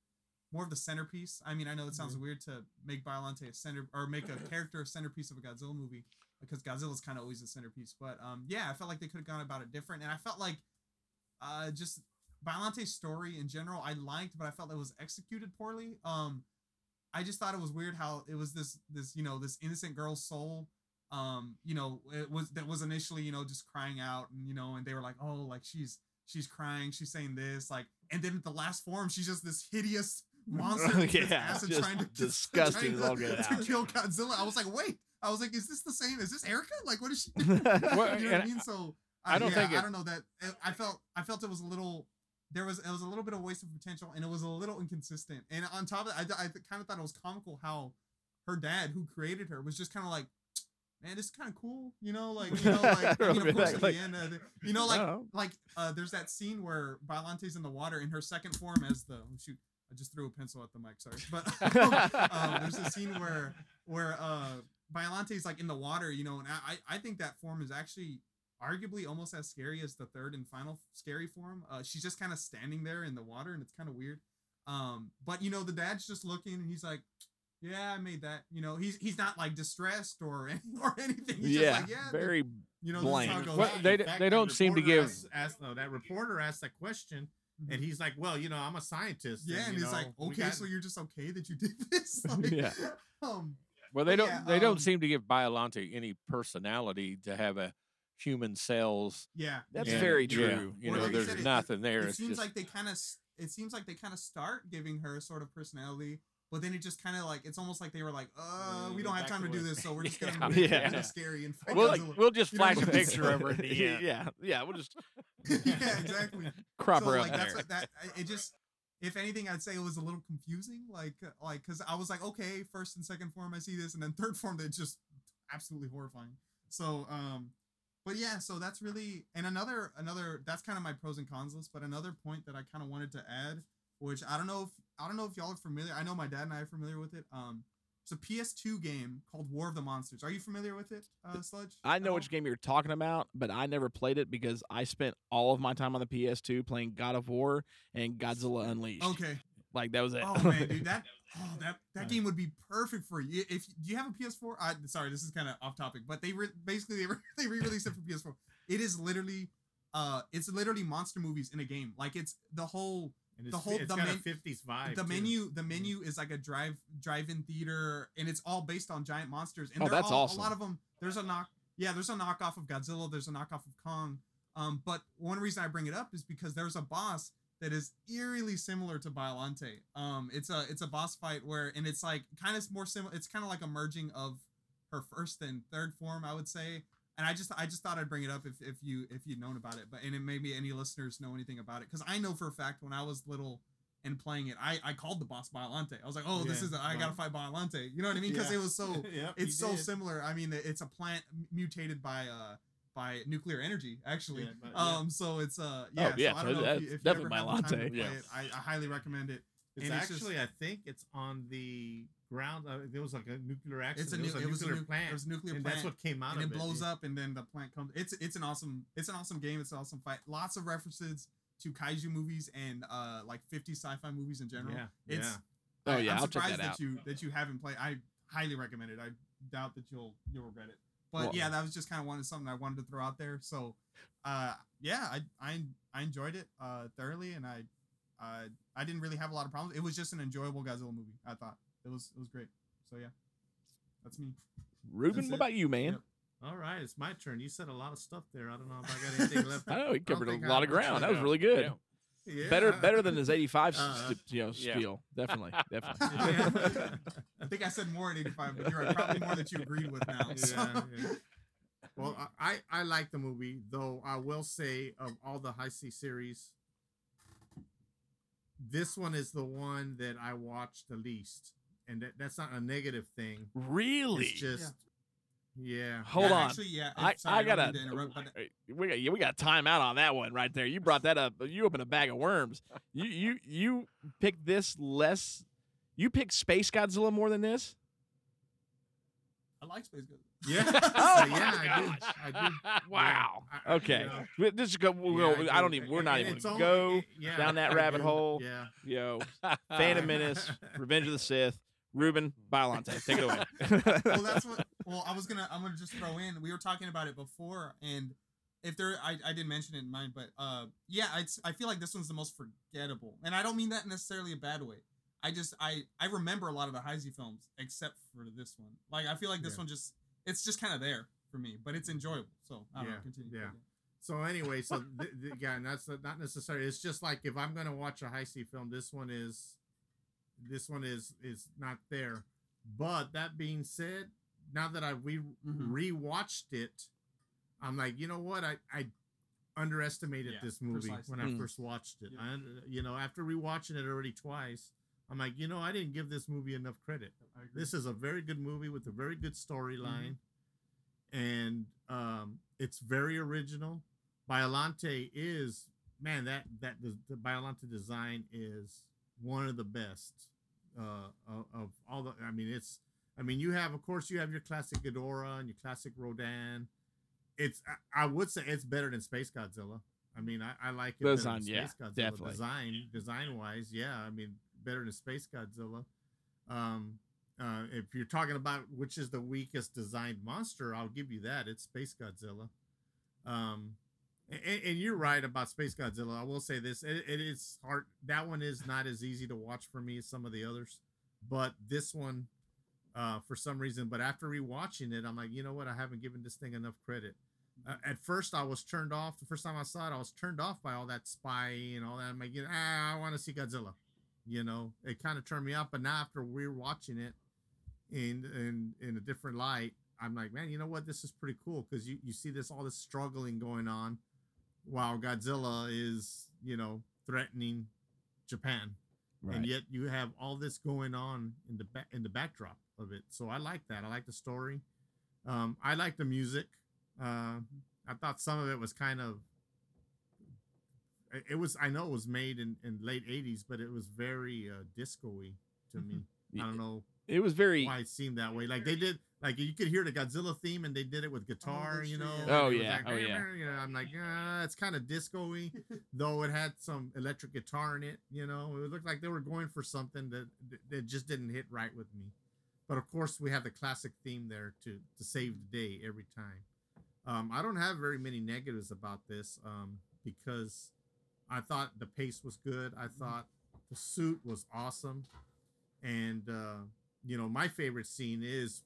more of the centerpiece. I mean, I know it sounds weird to make Biollante a center or make a character a centerpiece of a Godzilla movie because Godzilla's kind of always a centerpiece. But um, yeah, I felt like they could have gone about it different, and I felt like uh, just Biollante's story in general I liked, but I felt it was executed poorly. Um, I just thought it was weird how it was this this you know this innocent girl's soul um you know it was that was initially you know just crying out and you know and they were like oh like she's she's crying she's saying this like and then at the last form she's just this hideous monster Yeah, just trying to disgusting trying to, to kill Godzilla. I was like wait I was like is this the same is this Erica? Like what is she Well, you know what I mean? So I don't yeah, think I don't know that I felt I felt it was a little there was it was a little bit of waste of potential and it was a little inconsistent. And on top of that I, I kind of thought it was comical how her dad who created her was just kind of like man this is kind of cool you know like you know like I mean, of course at Like- the end uh, you know like like uh there's that scene where Biollante's in the water in her second form as the oh, shoot I just threw a pencil at the mic sorry. But um, there's a scene where where uh Biollante's like in the water you know and I I think that form is actually arguably almost as scary as the third and final scary form. Uh, she's just kind of standing there in the water, and it's kind of weird. Um, but you know, the dad's just looking, and he's like, "Yeah, I made that." You know, he's he's not like distressed or or anything. He's yeah, just like, "Yeah." very you know, this blank. how it goes. Well, In they- fact, they don't seem to give- asked, asked no that reporter asked that question and he's like well you know i'm a scientist yeah, and you he's like, know, we "Okay, got- so you're just okay that you did this?" like, Yeah. Um. Well, they don't. yeah, they um, don't seem to give Biollante any personality to have a human cells. Yeah. That's and- very yeah, true. you Or know, like there's it- nothing there. It it's seems just, like they kind of. It seems like they kind of start giving her a sort of personality, but then it just kind of like it's almost like they were like, "Uh, we Yeah, don't have time to do this, so we're just Yeah. gonna make Yeah. it kind of scary and fight we'll, Godzilla." we'll just You know flash what a I'm picture of her at the end. yeah, yeah. We'll just yeah, exactly. crop so her like up that's there. what that it just if anything i'd say it was a little confusing like like because i was like okay first and second form i see this and then third form they just absolutely horrifying so um but yeah so that's really and another another that's kind of my pros and cons list but another point that i kind of wanted to add which i don't know if i don't know if y'all are familiar i know my dad and i are familiar with it um it's a ps2 game called war of the monsters. Are you familiar with it uh sludge I know which game you're talking about, but I never played it because I spent all of my time on the PS2 playing God of War and Godzilla Unleashed. okay Like that was it. Oh man, dude, that oh that that game would be perfect for you. If do you have a PS4? I sorry, this is kind of off topic, but they re- basically they, re- they re-released it for PS4. It is literally uh it's literally monster movies in a game. Like it's the whole and the it's, whole- it's the got men- a 50s vibe the too. menu the menu is like a drive drive-in theater and it's all based on giant monsters and Oh, they're that's all, awesome. a lot of them there's a knock yeah there's a knockoff of godzilla there's a knockoff of kong um but one reason i bring it up is because there's a boss that is eerily similar to Biollante. Um, it's a it's a boss fight where and it's like kind of more similar. It's kind of like a merging of her first and third form, I would say. And I just I just thought I'd bring it up if, if you if you'd known about it, but and it maybe any listeners know anything about it because I know for a fact when I was little and playing it, I I called the boss Biollante. I was like, oh, this is a, I gotta fight Biollante. You know what I mean? Because Yeah. it was so Yep, it's so did. similar. I mean, it's a plant mutated by uh by nuclear energy actually. Yeah, but- yeah. Um, so it's uh yeah. Oh, yeah, so I don't so know that's if you, if you definitely ever have the time to Biollante. play Yeah. it, I, I highly recommend it. It's and it's just- actually, I think it's on the ground. Uh, there was like a nuclear accident. It's a, There new, was a it was a nuclear nu- plant. It was a nuclear and plant. that's what came out and of it blows yeah. up, and then the plant comes. It's it's an awesome it's an awesome game. It's an awesome fight. Lots of references to kaiju movies and uh like 50 sci-fi movies in general. Yeah, It's yeah. Oh, I, yeah, I'm I'll check surprised that out. you that you haven't played. I highly recommend it. I doubt that you'll you'll regret it. But Well- yeah, that was just kind of wanted something I wanted to throw out there. So, uh, yeah, I I I enjoyed it uh thoroughly, and I uh I didn't really have a lot of problems. It was just an enjoyable Godzilla movie. I thought it was it was great. So yeah, that's me. Ruben, That's what it. about you, man? Yep. All right, it's my turn. You said a lot of stuff there. I don't know if I got anything left. I know he covered a think I lot of ground. That was really good. Yeah. Yeah. Better better than his 85 Uh, st- you know, yeah. spiel. Definitely. Definitely. Yeah. I think I said more at 85, but you're right. Probably more that you agreed with now. So. Yeah, yeah. Well, I, I I like the movie, though I will say of all the Heisei series, this one is the one that I watched the least, and that, that's not a negative thing. Really? It's just, yeah. Hold Yeah, on. Actually, yeah. I, sorry, I don't gotta. mean to interrupt, but we got yeah, we got time out on that one right there. You brought that up. You opened a bag of worms. You you you picked this less. You picked Space Godzilla more than this. I like Space Ghost. Yeah. Oh yeah, my I do. gosh. I do. Wow. I- I- Okay. you know, This is go. We'll yeah, go I I don't do. even. We're not even it's gonna only- go yeah, down that I rabbit do. hole. Yeah. Yo, Phantom Menace, Revenge of the Sith, Ruben Biollante. Take it away. well, that's what. Well, I was gonna. I'm gonna just throw in. We were talking about it before, and if there, I, I didn't mention it in mine, but uh, yeah, I I feel like this one's the most forgettable, and I don't mean that necessarily a bad way. I just I I remember a lot of the Heisei films except for this one. Like I feel like this Yeah. one just it's just kind of there for me, but it's enjoyable. So I don't Yeah, know. Continue. yeah. So anyway, so th- th- yeah, and that's not necessary. It's just like if I'm gonna watch a Heisei film, this one is, this one is is not there. But that being said, now that I re Mhm. rewatched it, I'm like, you know what? I I underestimated Yeah, this movie precisely. when I Mm. first watched it. Yeah. I, you know, after rewatching it already twice, I'm like, you know, I didn't give this movie enough credit. This is a very good movie with a very good storyline, and um, it's very original. Biollante is man that that the, the Biollante design is one of the best uh, of, of all the. I mean, it's. I mean, you have of course you have your classic Ghidorah and your classic Rodan. It's I, I would say it's better than Space Godzilla. I mean, I, I like it better than Design, yeah, Godzilla. definitely. Design design wise, yeah. I mean, better than Space Godzilla. Um, uh, if you're talking about which is the weakest designed monster, I'll give you that. It's Space Godzilla. Um, and, and you're right about Space Godzilla. I will say this: it, it is hard. That one is not as easy to watch for me as some of the others, but this one, uh, for some reason. But after rewatching it, I'm like, you know what? I haven't given this thing enough credit. Uh, at first, I was turned off. The first time I saw it, I was turned off by all that spy and all that. I'm like, ah, I want to see Godzilla. You know, it kind of turned me off. But now after we're watching it in in in a different light, I'm like, man, you know what? This is pretty cool because you you see this all this struggling going on, while Godzilla is you know threatening Japan, and yet you have all this going on in the back in the backdrop of it. So I like that. I like the story. Um, I like the music. Uh, I thought some of it was kind of. it- It was. I know it was made in, in late '80s, but it was very uh, disco-y to me. I don't know It was very. why it seemed that way. Like they did, like you could hear the Godzilla theme, and they did it with guitar. that's you know. Oh, yeah, like, oh, yeah. You know, I'm like, uh, it's kind of disco-y, though it had some electric guitar in it. You know, it looked like they were going for something that that just didn't hit right with me. But of course, we have the classic theme there to to save the day every time. Um, I don't have very many negatives about this um, because I thought the pace was good. I thought the suit was awesome, and uh, you know my favorite scene is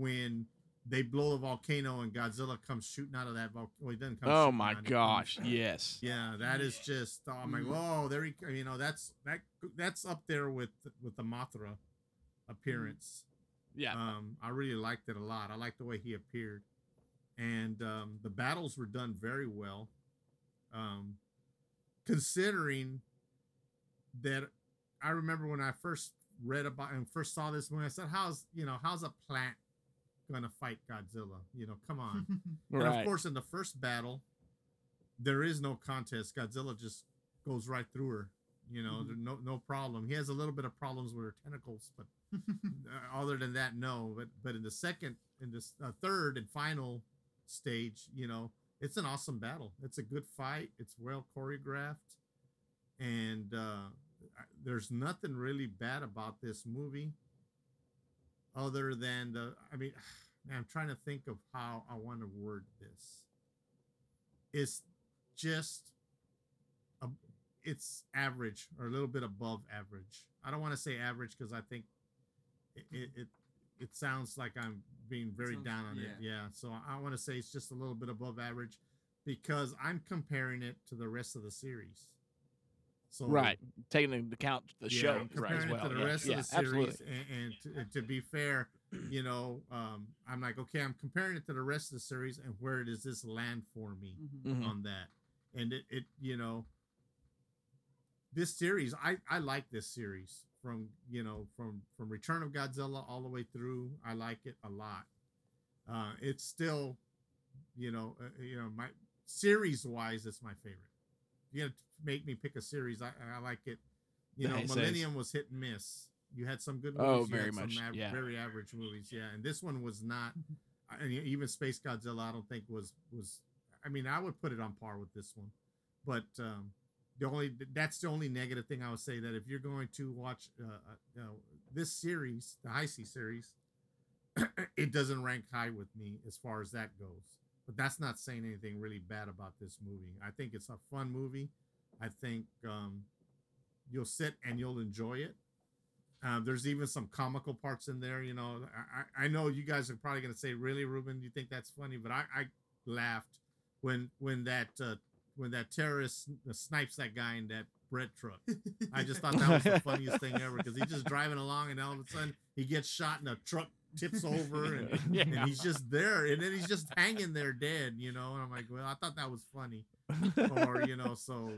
when they blow the volcano and Godzilla comes shooting out of that volcano. Well, he doesn't come. Oh shooting my out, gosh! Yes. yeah, that is just oh my Mhm. whoa, there he you know that's that that's up there with with the Mothra appearance. Yeah. Um, I really liked it a lot. I liked the way he appeared, and um, the battles were done very well. Um, considering that, I remember when I first read about and first saw this movie, I said, "How's you know how's a plant gonna fight Godzilla? You know, come on." And of course, in the first battle, there is no contest. Godzilla just goes right through her. You know, Mhm. no no problem. He has a little bit of problems with her tentacles, but uh, other than that, no. But but in the second, in this uh, third and final stage, you know, it's an awesome battle. It's a good fight. It's well choreographed, and uh, there's nothing really bad about this movie, other than the. I mean, I'm trying to think of how I want to word this. It's just a, it's average or a little bit above average. I don't want to say average because I think it, it it it sounds like I'm being very Sounds- down on it. yeah. Yeah, so I want to say it's just a little bit above average because I'm comparing it to the rest of the series. So right. Taking into account the yeah, show I'm right, as well. to the yeah. rest yeah, of the series, absolutely. and, and, to, and to be fair, you know, um, I'm like, okay, I'm comparing it to the rest of the series, and where does this land for me Mhm. Mhm. on that? And it, it, you know, this series, I, I like this series from, you know, from from Return of Godzilla all the way through. I like it a lot. Uh, it's still, you know, uh, you know, my series wise, it's my favorite. You got to make me pick a series. I, I like it. You know, Heisei's. Millennium was hit and miss. You had some good Oh, movies. you very had much, av- yeah. very average movies. Yeah, and this one was not. I mean, even Space Godzilla, I don't think was was. I mean, I would put it on par with this one, but um, the only that's the only negative thing I would say that if you're going to watch uh, uh, you know, this series, the Heisei series, it doesn't rank high with me as far as that goes. But that's not saying anything really bad about this movie. I think it's a fun movie. I think um, you'll sit and you'll enjoy it. Um, there's even some comical parts in there. You know, I, I know you guys are probably gonna say, "Really, Ruben? You think that's funny?" But I, I laughed when when that uh, when that terrorist snipes that guy in that bread truck. I just thought that was the funniest thing ever because he's just driving along and all of a sudden he gets shot and the truck tips over and, Yeah. and he's just there and then he's just hanging there dead, you know. And I'm like, well, I thought that was funny, or you know, so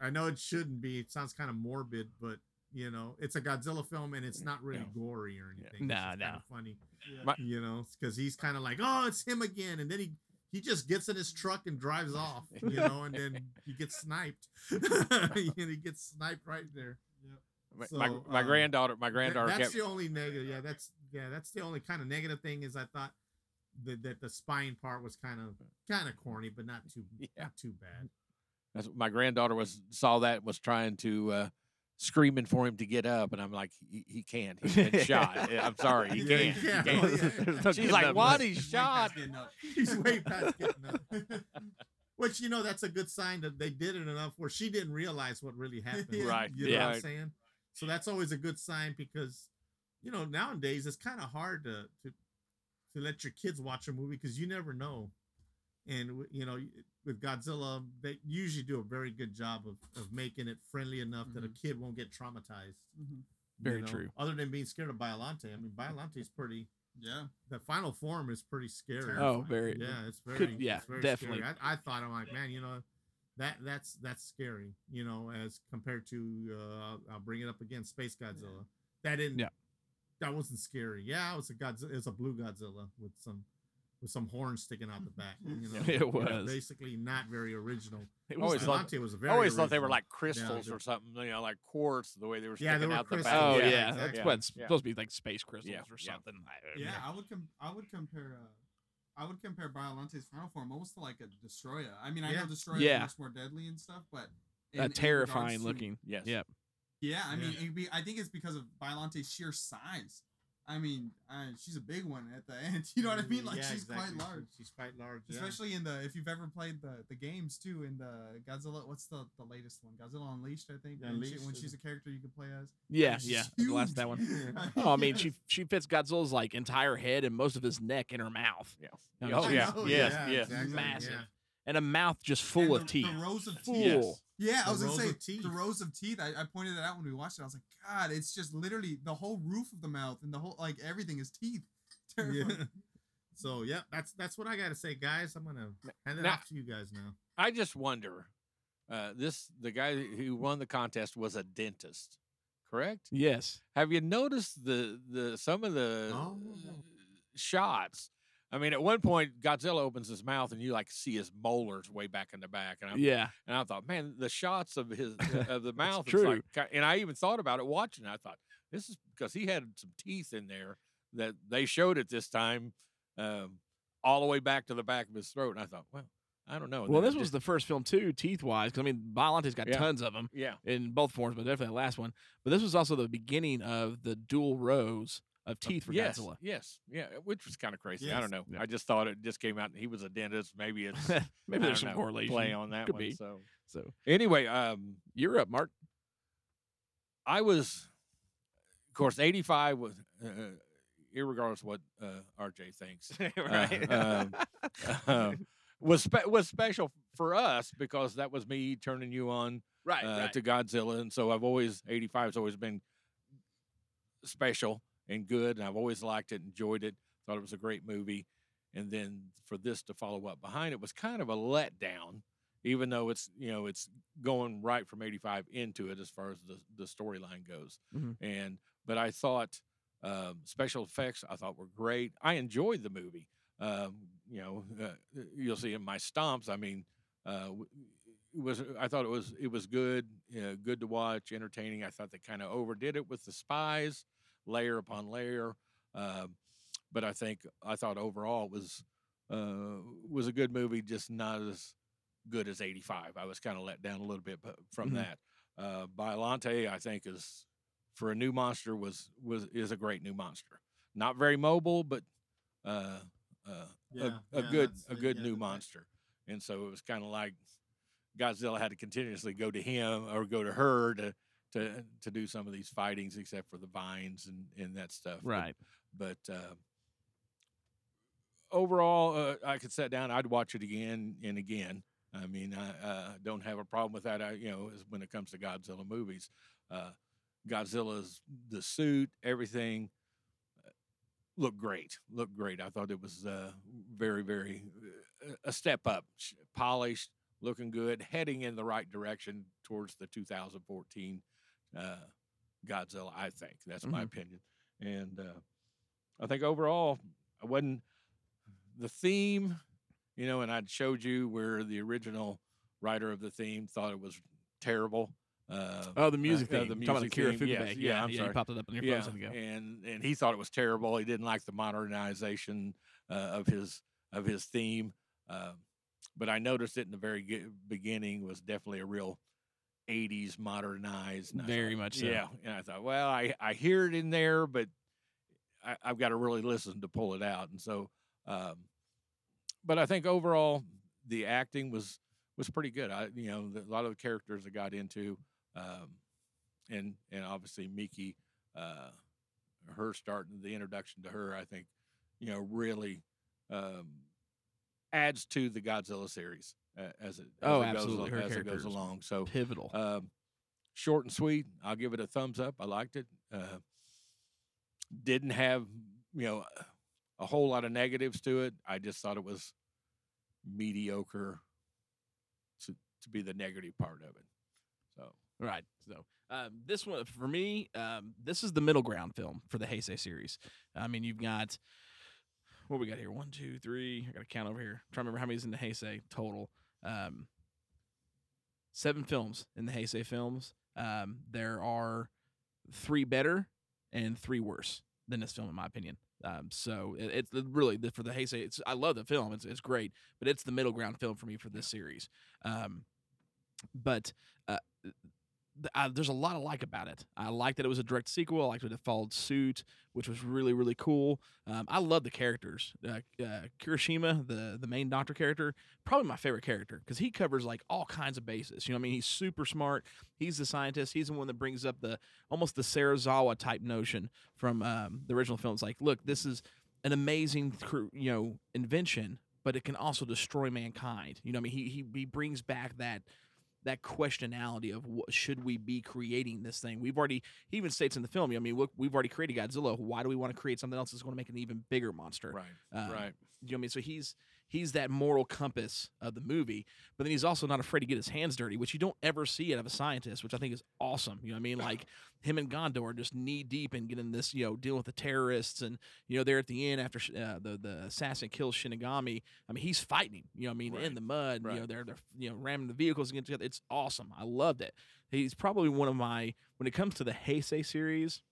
I know it shouldn't be. It sounds kind of morbid, but you know, it's a Godzilla film and it's not really gory or anything. Nah, it's just nah. kinda funny, My- you know, because he's kind of like, oh, it's him again, and then he. He just gets in his truck and drives off, you know, and then he gets sniped. and he gets sniped right there. My, So, my, my um, granddaughter, my That- granddaughter that's kept. the only negative. Yeah, that's yeah, that's the only kind of negative thing is I thought that, that the spine part was kind of kind of corny, but not too not too bad. That's my granddaughter was saw that was trying to uh, screaming for him to get up, and I'm like, he, he can't. He's been shot. I'm sorry, he Yeah, can't. He can't. Oh, yeah. No She's like, what? He's shot. past getting up. He's way past getting up. Which you know that's a good sign that they did it enough where she didn't realize what really happened. Right, You know yeah. what I'm saying? So that's always a good sign because you know nowadays it's kind of hard to to to let your kids watch a movie because you never know. And you know, with Godzilla, they usually do a very good job of, of making it friendly enough that a kid won't get traumatized. Mhm. Very know, true. Other than being scared of Biollante, I mean, Biollante is pretty. Yeah. The final form is pretty scary. Oh, very. Yeah, it's very. Could- yeah, it's very definitely. Scary. I, I thought I'm like, man, you know, that that's that's scary. You know, as compared to uh, I'll bring it up again, Space Godzilla. That didn't. Yeah. That wasn't scary. Yeah, it was a Godzilla. It was a blue Godzilla with some with some horns sticking out the back. You know, It You know, was. basically not very original. It Always was thought- Biollante was I very. always thought they were like crystals they- or something, you know, like quartz, the way they were Yeah, sticking they were out the back. Oh Yeah, yeah, exactly. that's what it's Yeah. supposed to be like space crystals Yeah, or yeah. something. I- Yeah, I would com- I would compare uh, I would compare Biollante's final form almost to like a Destoroyah. I mean, I Yeah. know Destoroyah Yeah. is much more deadly and stuff, but in- Uh, in regards terrifying to- looking. Yes. Yep. Yeah, I mean, Yeah. it'd be, I think it's because of Biollante's sheer size. I mean, uh, she's a big one at the end. You know what I mean? Like Yeah, she's exactly. quite large. She's quite large. yeah. Especially in the if you've ever played the the games too in the Godzilla what's the the latest one Godzilla Unleashed I think Yeah, when, she, Unleashed when is- she's a character you can play as Yeah, She's yeah. The last that one. Oh, I mean, she Yes. she fits Godzilla's like entire head and most of his neck in her mouth. Yeah. Oh, she's yeah. know, Yes. yeah, yes. exactly, massive, yeah. and a mouth just full And of the, teeth. the rows of Full. teeth yeah I was gonna say teeth. the rows of teeth I, I pointed it out when we watched it I was like God it's just literally the whole roof of the mouth and the whole like everything is teeth Terrifying. Yeah. So yeah, that's that's what I gotta say, guys. I'm gonna hand it Now- off to you guys now. I just wonder. Uh, this the guy who won the contest was a dentist, correct? Yes. Have you noticed the the some of the Oh. shots? I mean, at one point, Godzilla opens his mouth and you like see his molars way back in the back, and I Yeah. and I thought, man, the shots of his of the mouth, is true. like, and I even thought about it watching. it. I thought this is because he had some teeth in there that they showed at this time, um, all the way back to the back of his throat, and I thought, well, I don't know. And Well, this it was the first film too, teeth wise. Because I mean, Biollante's got Yeah. tons of them yeah. in both forms, but definitely the last one. But this was also the beginning of the dual rows of teeth for yes, Godzilla. Yes, yeah, which was kind of crazy. I don't know. Yeah. I just thought it just came out. and He was a dentist. Maybe it's Maybe there's some know, correlation. play on that Could one. be. So So anyway, um, you're up, Mark. I was, of course, eighty five was, uh, irregardless of what uh, RJ thinks, right. um, uh, was spe- was special for us because that was me turning you on right. uh, right. to Godzilla, and so I've always eighty five has always been special and good, and I've always liked it, enjoyed it, thought it was a great movie, and then for this to follow up behind it was kind of a letdown, even though it's you know it's going right from eighty five into it as far as the the storyline goes, Mhm. and but I thought um, special effects I thought were great. I enjoyed the movie. Um, you know, uh, you'll see in my stomps. I mean, uh, it was I thought it was it was good, uh, good to watch, entertaining. I thought they kind of overdid it with the spies, layer upon layer. Um, but I think I thought overall it was uh, was a good movie, just not as good as '85. I was kind of let down a little bit from Mhm. that. Uh, Biollante, I think, is for a new monster was was is a great new monster. Not very mobile, but uh, uh, Yeah, a, a yeah, good a good yeah, new monster. And so it was kind of like Godzilla had to continuously go to him or go to her to to to do some of these fightings, except for the vines and and that stuff. But- Right. But, uh, overall, uh, I could sit down. I'd watch it again and again. I mean, I uh, don't have a problem with that. I, you know, when it comes to Godzilla movies, uh, Godzilla's the suit, everything uh, looked great. Looked great. I thought it was uh, very, very uh, a step up, polished, looking good, heading in the right direction towards the 2014 uh, Godzilla. I think that's my Mhm. opinion, and uh, I think overall, I wasn't the theme, you know, and I'd showed you where the original writer of the theme thought it was terrible. Uh, Oh, the music uh, theme. the Talking about music Akira yes, yeah, Yeah, I'm yeah, sorry. popped it up on your phone yeah, ago. and and he thought it was terrible. He didn't like the modernization uh, of his of his theme. Uh, but I noticed it in the very beginning was definitely a real 80s modernized. Very thought, much so. Yeah, and I thought, well, I I hear it in there, but I, I've got to really listen to pull it out. And so, um, but I think overall the acting was was pretty good. I you know the, a lot of the characters I got into, um, and and obviously Miki, uh, her starting the introduction to her, I think, you know, really um, adds to the Godzilla series as it as Oh, it goes, absolutely. al- Her as it goes along. So Pivotal. um, short and sweet. I'll give it a thumbs up. I liked it. Uh, didn't have you know a whole lot of negatives to it. I just thought it was mediocre to to be the negative part of it. So Right. So um, this one for me, um, this is the middle ground film for the Heisei series. I mean, you've got what we got here: one, two, three. I got to count over here. trying to remember how many's in the Heisei total. Um, seven films in the Heisei films. Um, there are three better and three worse than this film, in my opinion. Um, so it, it's really the, for the Heisei. It's I love the film. It's it's great, but it's the middle ground film for me for this series. Um, but uh, I, there's a lot I like about it. I like that it was a direct sequel. I liked that it followed suit, which was really really cool. Um, I love the characters. Uh, uh, Kirishima, the the main doctor character, probably my favorite character because he covers like all kinds of bases. You know, I mean, he's super smart. He's the scientist. He's the one that brings up the almost the Serizawa type notion from um, the original films. Like, look, this is an amazing you know invention, but it can also destroy mankind. You know, I mean, he he he brings back that that questionality of what should we be creating this thing? We've already he even states in the film. I mean, look, we've already created Godzilla. Why do we want to create something else that's going to make an even bigger monster? right, Um, right. You know what I mean? So he's he's that moral compass of the movie, but then he's also not afraid to get his hands dirty, which you don't ever see out of a scientist, which I think is awesome. You know what I mean? Like him and Gondo are just knee deep in getting this, you know, dealing with the terrorists, and you know they're at the end after uh, the the assassin kills Shiragami. I mean, he's fighting. You know, what I mean, in the mud. You know, they're they're you know ramming the vehicles against each other. It's awesome. I loved it. He's probably one of my when it comes to the Heisei series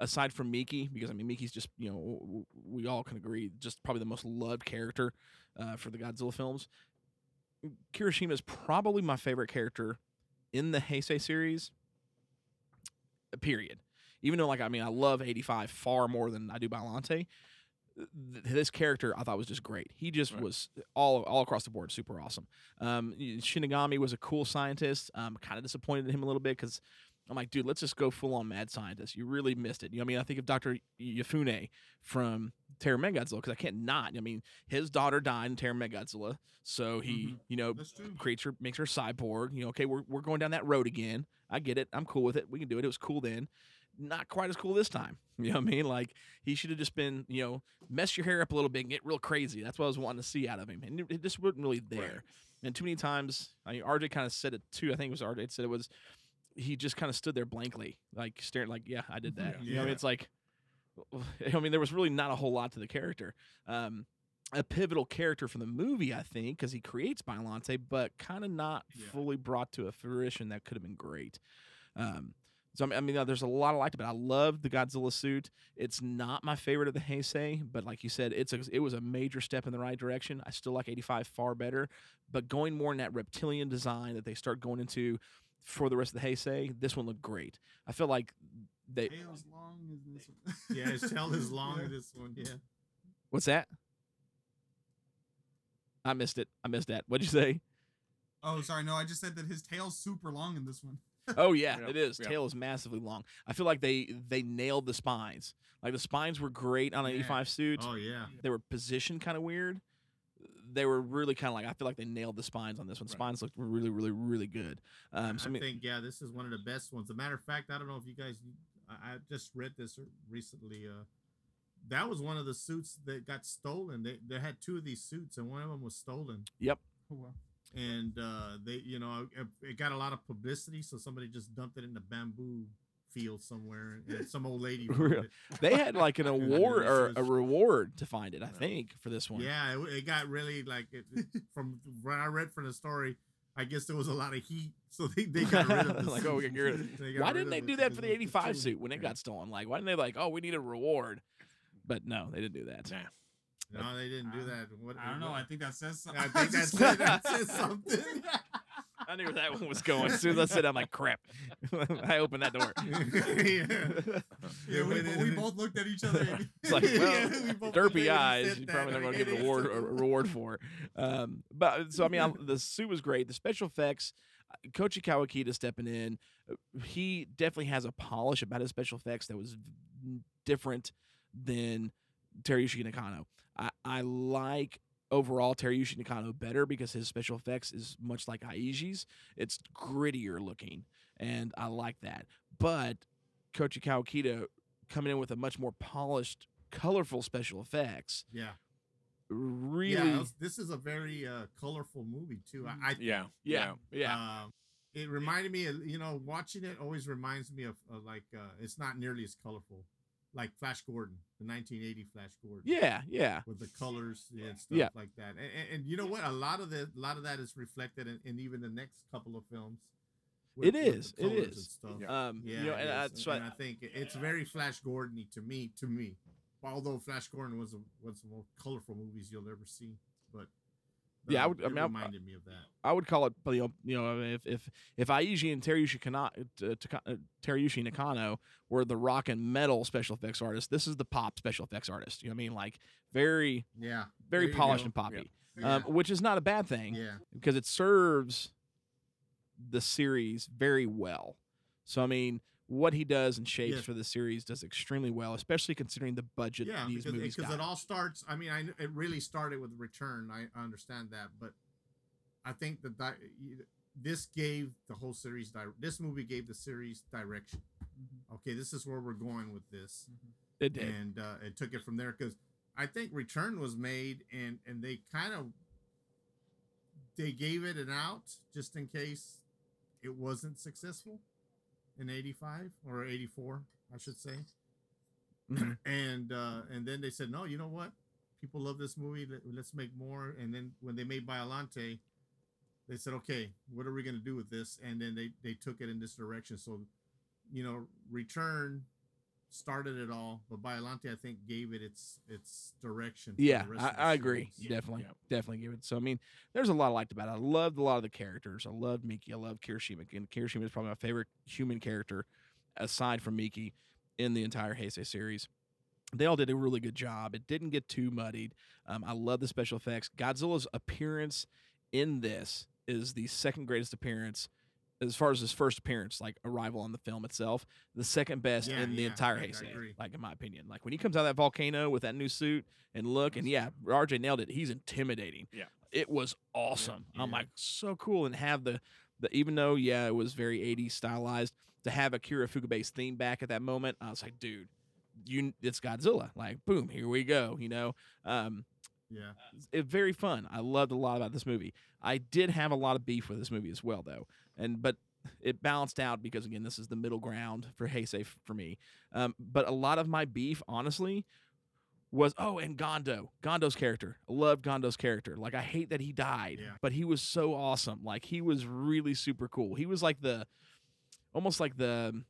aside from Miki, because I mean Miki's just you know we all can agree just probably the most loved character uh, for the Godzilla films. Kirishima is probably my favorite character in the Heisei series. Period. Even though like I mean I love eighty five far more than I do Biollante. th- This character I thought was just great. He just Right. was all all across the board super awesome. Um, Shiragami was a cool scientist. Um, kind of disappointed in him a little bit because I'm like, dude, let's just go full on mad scientist. You really missed it. You know, what I mean, I think of Doctor Mafune from Terra Mechagodzilla because I can't not. I mean, his daughter died in Terra Mechagodzilla, so he, Mhm. you know, creates her, makes her cyborg. You know, okay, we're we're going down that road again. I get it. I'm cool with it. We can do it. It was cool then. Not quite as cool this time. You know what I mean? Like he should have just been, you know, mess your hair up a little bit and get real crazy. That's what I was wanting to see out of him, and it, it just wasn't really there. And too many times, I mean, RJ kind of said it too. I think it was RJ said it was he just kind of stood there blankly, like staring, like, yeah, I did that. Yeah. You know, what I mean? It's like, I mean, there was really not a whole lot to the character. Um, a pivotal character for the movie, I think, because he creates Biollante, but kind of not Yeah. fully brought to a fruition that could have been great. Um, so I mean, I mean, there's a lot I liked about. it. I love the Godzilla suit. It's not my favorite of the Heisei, but like you said, it's a, it was a major step in the right direction. I still like 85 far better, but going more in that reptilian design that they start going into for the rest of the Heisei, this one looked great. I feel like they. Tail's long as this one. Yeah, his tail is long Yeah. in this one. Yeah. What's that? I missed it. I missed that. What'd you say? Oh, sorry. No, I just said that his tail's super long in this one. Oh yeah, Yeah, it is. yeah. Tail is massively long. I feel like they they nailed the spines. Like the spines were great on an Yeah. 85 suit. Oh yeah. They were positioned kind of weird. They were really kind of like I feel like they nailed the spines on this one. Right. Spines looked really, really, really good. Um, so I mean, think yeah, this is one of the best ones. As a matter of fact, I don't know if you guys, I, I just read this recently. Uh, that was one of the suits that got stolen. They they had two of these suits, and one of them was stolen. yep. Oh, wow. And uh, they, you know, it, it got a lot of publicity, so somebody just dumped it in the bamboo field somewhere, and some old lady. it. They had like an award or a reward to find it. I think for this one. Yeah, it, it got really like it, it- from what I read from the story. I guess there was a lot of heat, so they, they got rid of the Like, oh, we suit. can get rid of They got Why didn't they do that for the 85 suit when it got stolen? Like, why didn't they like, oh, we need a reward? But no, they didn't do that. Nah. No, they didn't do that. What, I don't know. I think that says something. I think that's it. That says something. I knew where that one was going. As soon as I said, it, I'm like, crap. I opened that door. yeah. Yeah, we, we both looked at each other. It's like, well, Yeah, we both looked at derpy eyes. You that, probably not going to give it a reward, a reward for. Um, but so I mean, I, the suit was great. The special effects, uh, Koichi Kawakita stepping in, uh, he definitely has a polish about his special effects that was different than Teruyoshi Nakano. I, I like overall Teruyoshi Nakano better because his special effects is much like Eiji's. It's grittier looking, and I like that. But Koichi Kawakita coming in with a much more polished, colorful special effects Yeah. really Yeah. it's- This is a very uh, colorful movie too. I, I Yeah. yeah yeah Um, it reminded me, of, you know, watching it always reminds me of, of like uh, it's not nearly as colorful, like Flash Gordon, the 1980 Flash Gordon. yeah yeah with the colors and stuff Yeah. like that. And, and, and you know what? A lot of the a lot of that is reflected in, in even the next couple of films. It the is, it colors is. and stuff. Yeah. um Yeah, you know and, I, so and I, I think it's very Flash Gordon to me. To me, although Flash Gordon was a, was the most colorful movies you'll ever see, but Yeah, I uh, would- I mean, I- me of that. I would call it you know you know if if if Eiji and Teruyoshi Kana, uh, uh, Teruyoshi Nakano were the rock and metal special effects artists, this is the pop special effects artist. You know what I mean? Like very Yeah, very polished and poppy, Yeah. um, which is not a bad thing. yeah. because it serves the series very well. So I mean, what he does and shapes Yeah. for the series does extremely well, especially considering the budget yeah, these because, movies because it all starts. I mean, I it really started with Return. I, I understand that, but I think that di- y- this gave the whole series. Di- this movie gave the series direction. Okay, this is where we're going with this, it did. and uh, it took it from there. Because I think Return was made, and and they kind of they gave it an out just in case it wasn't successful in '85 or '84, I should say. Mhm. and uh and then they said no you know what? People love this movie. Let, let's make more. And then when they made Biollante they said okay what are we going to do with this? And then they they took it in this direction. So you know return started it all but Biollante I think gave it its its direction Yeah, I, I agree. series. Definitely, Yeah. definitely give it. So I mean, there's a lot I liked about it. I loved a lot of the characters. I loved Miki. I love Kirishima. And Kirishima is probably my favorite human character, aside from Miki, in the entire Heisei series. They all did a really good job. It didn't get too muddied. Um, I love the special effects. Godzilla's appearance in this is the second greatest appearance as far as his first appearance, like arrival on the film itself, the second best Yeah, in the yeah, entire I- I Heisei, like in my opinion. Like when he comes out of that volcano with that new suit and look, and yeah, RJ nailed it. He's intimidating. Yeah. it was awesome. I'm like so cool, and have the the even though yeah, it was very 80s stylized to have Akira Ifukube's theme back at that moment. I was like, dude, you it's Godzilla. Like boom, here we go. You know, um, yeah it, very fun. I loved a lot about this movie. I did have a lot of beef with this movie as well, though, and but it balanced out because again, this is the middle ground for Heisei for me. Um, but a lot of my beef, honestly, was oh, and Gondo, Gondo's character. I love Gondo's character. Like I hate that he died, Yeah. but he was so awesome. Like he was really super cool. He was like the almost like the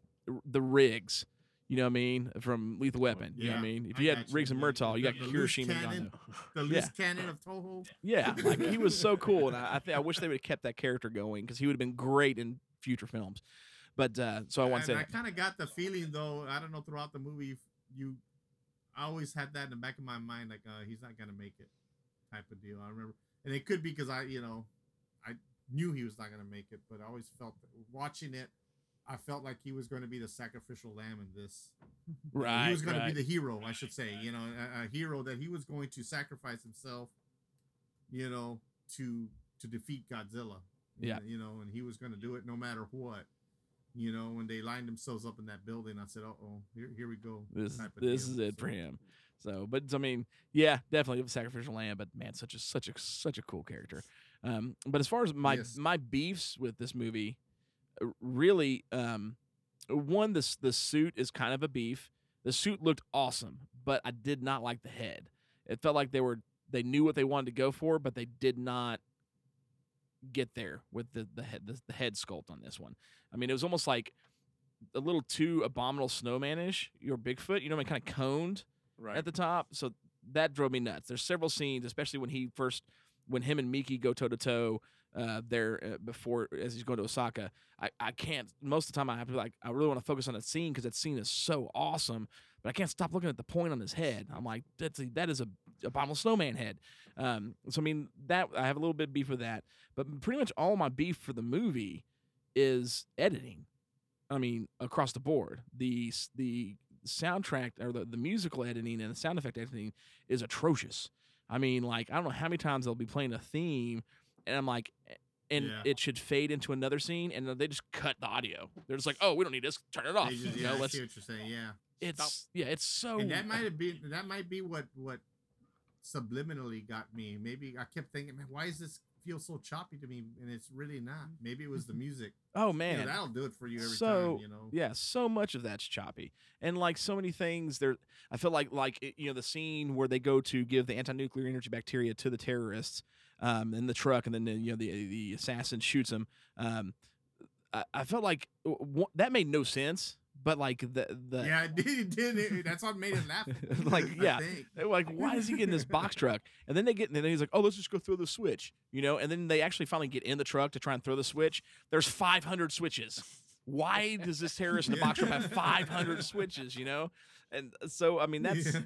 the Riggs. You know what I mean? From Lethal Weapon. You know what I mean? If I you had got you. Riggs and Murtaugh, you the- got the cannon. The loose Yeah. cannon of Toho Yeah, like he was so cool, and I I, th- I wish they would have kept that character going because he would have been great in future films. But uh, so I want to say I kind of got the feeling though. I don't know throughout the movie, you, I always had that in the back of my mind, like uh, he's not gonna make it, type of deal. I remember, and it could be because I, you know, I knew he was not gonna make it, but I always felt watching it I felt like he was going to be the sacrificial lamb in this. Right. He was going right. to be the hero, I should say. You know, a, a hero that he was going to sacrifice himself. You know, to to defeat Godzilla. Yeah. You know, and he was going to do it no matter what. You know, when they lined themselves up in that building, I said, "Uh oh, here, here we go." this this deal. is it for So- him. So, but I mean, yeah, definitely a sacrificial lamb. But man, such a such a such a cool character. Um, but as far as my Yes. my beefs with this movie, really, um, one this the suit is kind of a beef. The suit looked awesome, but I did not like the head. It felt like they were they knew what they wanted to go for, but they did not get there with the the head the, the head sculpt on this one. I mean, it was almost like a little too abominable snowmanish. Your Bigfoot, you know, kind of coned Right. at the top. So that drove me nuts. There's several scenes, especially when he first, when him and Miki go toe to toe, uh, there uh, before as he's going to Osaka. I, I can't. Most of the time, I have to be like, I really want to focus on that scene because that scene is so awesome. But I can't stop looking at the point on his head. I'm like, that's a, that is a abominable snowman head. Um, so I mean that I have a little bit of beef with that, but pretty much all my beef for the movie is editing. I mean, across the board, the the soundtrack or the, the musical editing and the sound effect editing is atrocious. I mean, like I don't know how many times they'll be playing a theme, and I'm like, eh, and Yeah. it should fade into another scene, and then they just cut the audio. They're just like, oh, we don't need this, turn it off. Just- You yeah, know, I let's. see what you're saying. Yeah. It's yeah, it's so. and that might have been that might be what what subliminally got me. Maybe I kept thinking, man, why does this feel so choppy to me? And it's really not. Maybe it was the music. oh You man, know, that'll do it for you every so time. You know. yeah so much of that's choppy and like so many things there i feel like like you know the scene where they go to give the anti-nuclear energy bacteria to the terrorists um in the truck and then you know the the assassin shoots him um i, I felt like w- w- that made no sense but like the the Yeah, it did. It did. It- that's what made it laugh. like yeah they were like why is he getting this box truck and then they get in, and then he's like oh let's just go throw the switch you know and then they actually finally get in the truck to try and throw the switch there's 500 switches why does this terrorist in the box truck have 500 switches you know and so i mean that's Yeah.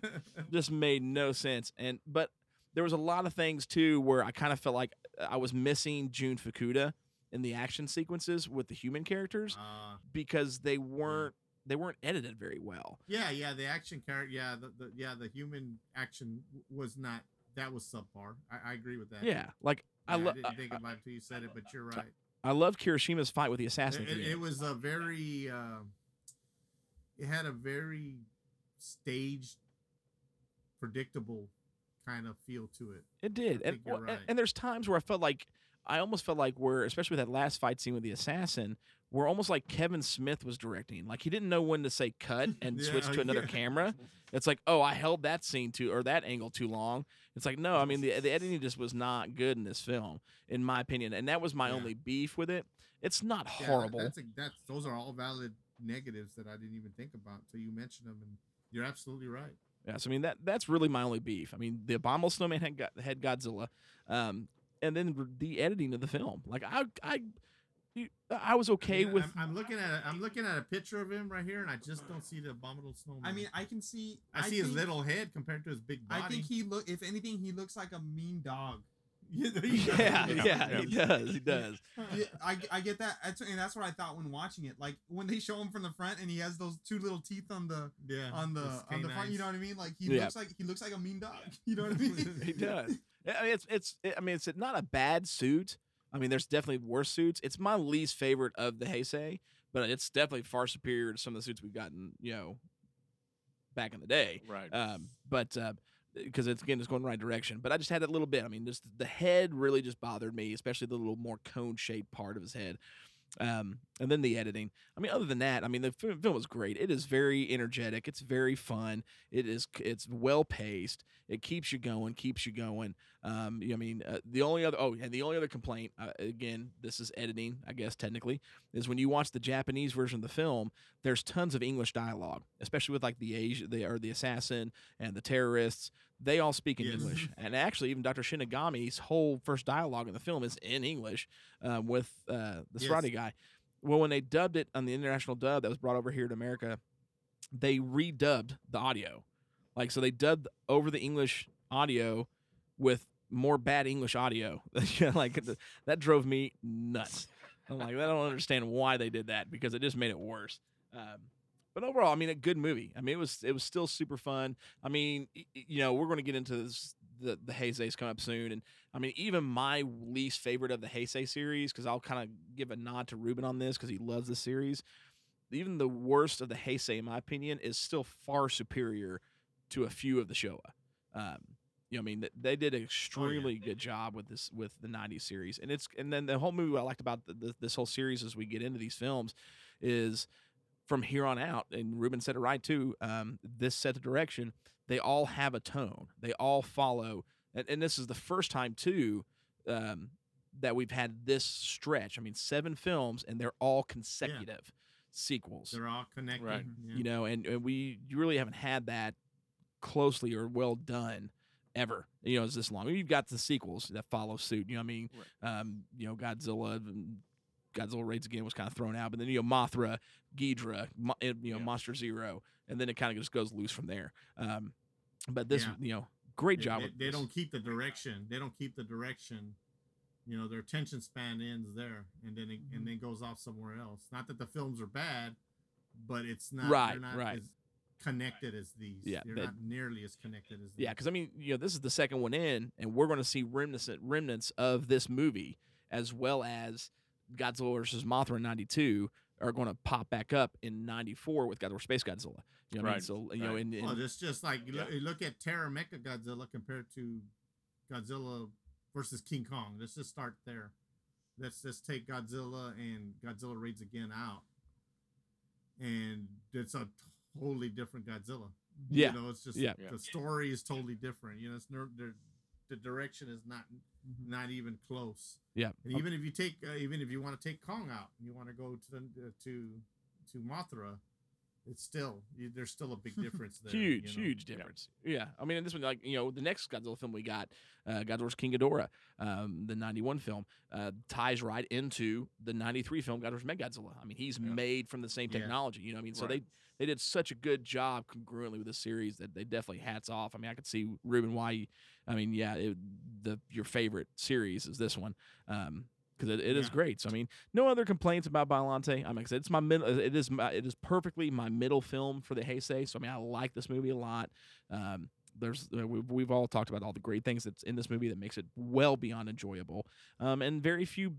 just made no sense and but there was a lot of things too where i kind of felt like i was missing jun fukuda in the action sequences with the human characters Uh, because they weren't they weren't edited very well yeah, yeah. The action character. Yeah, the, the yeah the human action was not. That was subpar. I, I agree with that. yeah like Yeah, i love didn't think about it until you said it, but you're right. I love Kirishima's fight with the assassin. It, it, it was a very. um it had a very staged, predictable kind of feel to it. It did, and, well, right. and there's times where I felt like I almost felt like we're especially with that last fight scene with the assassin, we're almost like Kevin Smith was directing. Like he didn't know when to say cut and switch to another yeah. camera. It's like, oh, I held that scene too or that angle too long. It's like, no, I mean the the editing just was not good in this film, in my opinion, and that was my Yeah. only beef with it. It's not Yeah, horrible. that's, a, that's those are all valid negatives that I didn't even think about until you mentioned them, and you're absolutely right. Yes, I mean that that's really my only beef. I mean, the abominable snowman had got had Godzilla, um, and then the editing of the film. Like I I I was okay Yeah, with I'm, I'm looking at a, I'm looking at a picture of him right here, and I just don't see the abominable snowman. I mean, I can see. I see his little head compared to his big body. I think he look. If anything, he looks like a mean dog. Yeah, there yeah, yeah, he does, he does. Yeah, I, I get that, That's- and that's what I thought when watching it. Like when they show him from the front, and he has those two little teeth on the yeah, on the on the front. You know what I mean? Like he Yeah. looks like he looks like a mean dog. You know what I mean? He does. I mean, it's it's I mean, it's not a bad suit. I mean, there's definitely worse suits. It's my least favorite of the Heisei, but it's definitely far superior to some of the suits we've gotten, you know, back in the day. Right. Um, but because it's again, it's going the right direction. But I just had that little bit. I mean, just the head really just bothered me, especially the little more cone shaped part of his head. Um, and then the editing. I mean, other than that, I mean, the film was great. It is very energetic. It's very fun. It is. It's well paced. It keeps you going. Keeps you going. Um, I mean, uh, the only other. Oh, and the only other complaint. Uh, again, this is editing. I guess technically is when you watch the Japanese version of the film. There's tons of English dialogue, especially with like the Asia, the or the assassin and the terrorists. They all speak in Yes. English, and actually, even Dr. Shiragami's whole first dialogue in the film is in English um, with uh, the Yes. Guy. Well, when they dubbed it on the international dub that was brought over here to America, they redubbed the audio. Like, so they dubbed over the English audio with more bad English audio. Like that drove me nuts. I'm like, I don't understand why they did that because it just made it worse. Um, but overall, I mean, a good movie. I mean, it was it was still super fun. I mean, you know, we're going to get into this, the the Heisei's coming up soon, and I mean, even my least favorite of the Heisei series, because I'll kind of give a nod to Ruben on this because he loves the series. Even the worst of the Heisei, in my opinion, is still far superior to a few of the Showa. Um, you know, I mean, they did an extremely good job with this with the '90s series, and it's and then the whole movie I liked about the, the, this whole series as we get into these films is from here on out, and Ruben said it right too. Um, this set the direction. They all have a tone. They all follow, and, and this is the first time too um, that we've had this stretch. I mean, seven films, and they're all consecutive sequels. They're all connected. Right. yeah. You know, and, and we you really haven't had that closely or well done ever. You know, it's this long. I mean, you've got the sequels that follow suit. You know, what I mean, um, you know, Godzilla. Godzilla Raids Again was kind of thrown out, but then you know Mothra, Ghidra, Mo- you know Yeah. Monster Zero, and then it kind of just goes loose from there. Um, but this, Yeah. you know, great job. They, with they don't keep the direction. They don't keep the direction. You know, their attention span ends there, and then it, Mm-hmm. and then goes off somewhere else. Not that the films are bad, but it's not Right, not right. as connected as these. Yeah, they're they- not nearly as connected as these. Yeah, because I mean, you know, this is the second one in, and we're going to see remnants remnants of this movie, as well as Godzilla versus Mothra in '92 are going to pop back up in '94 with Godzilla Space Godzilla. You know, what I mean? Right, so you know, and, and Well, it's just like you look, Yeah. you look at Terra Mechagodzilla compared to Godzilla versus King Kong. Let's just start there. Let's just take Godzilla and Godzilla Raids Again out, and it's a totally different Godzilla. Yeah. you know, it's just Yeah. Yeah. the story is totally different. You know, it's ner- the the direction is not Mhm. not even close. yeah, And even if you take, uh, even if you want to take Kong out, and you want to go to the uh, to to Mothra, it's still you, there's still a big difference there. you huge, know? huge difference. Yeah. I mean, in this one, like you know, the next Godzilla film we got, uh, Godzilla. King Ghidorah, um, the '91 film, uh, ties right into the '93 film Godzilla vs. Mechagodzilla. I mean, he's Yeah. made from the same Yeah. technology. You know, what I mean, so Right. they they did such a good job congruently with the series that they definitely hats off. I mean, I could see Ruben why. you- I mean, yeah, it, the your favorite series is this one. Um, because it, it is Yeah. great. So I mean, no other complaints about Biollante. I mean, like I said, it's my middle. It is my, it is perfectly my middle film for the Heisei. So I mean, I like this movie a lot. Um, there's uh, we've, we've all talked about all the great things that's in this movie that makes it well beyond enjoyable. Um, and very few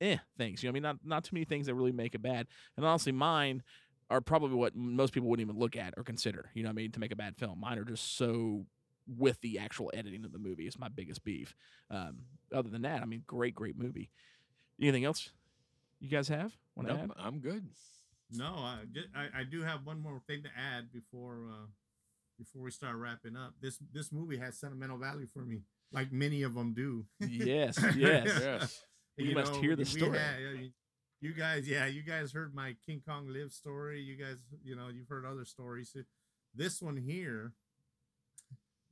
eh things. You know, I mean, not not too many things that really make it bad. And honestly, mine are probably what most people wouldn't even look at or consider. You know, what I mean, to make a bad film. Mine are just so with the actual editing of the movie is my biggest beef. Um, other than that, I mean, great, great movie. Anything else you guys have? Want to Nope, add? I'm good. No, I, ju- I I do have one more thing to add before uh before we start wrapping up. This this movie has sentimental value for me, like many of them do. Yes, yes. Yes. We must hear the story. had- uh, you- you guys, yeah, you guys heard my King Kong Live story. You guys, you know, you've heard other stories. This one here,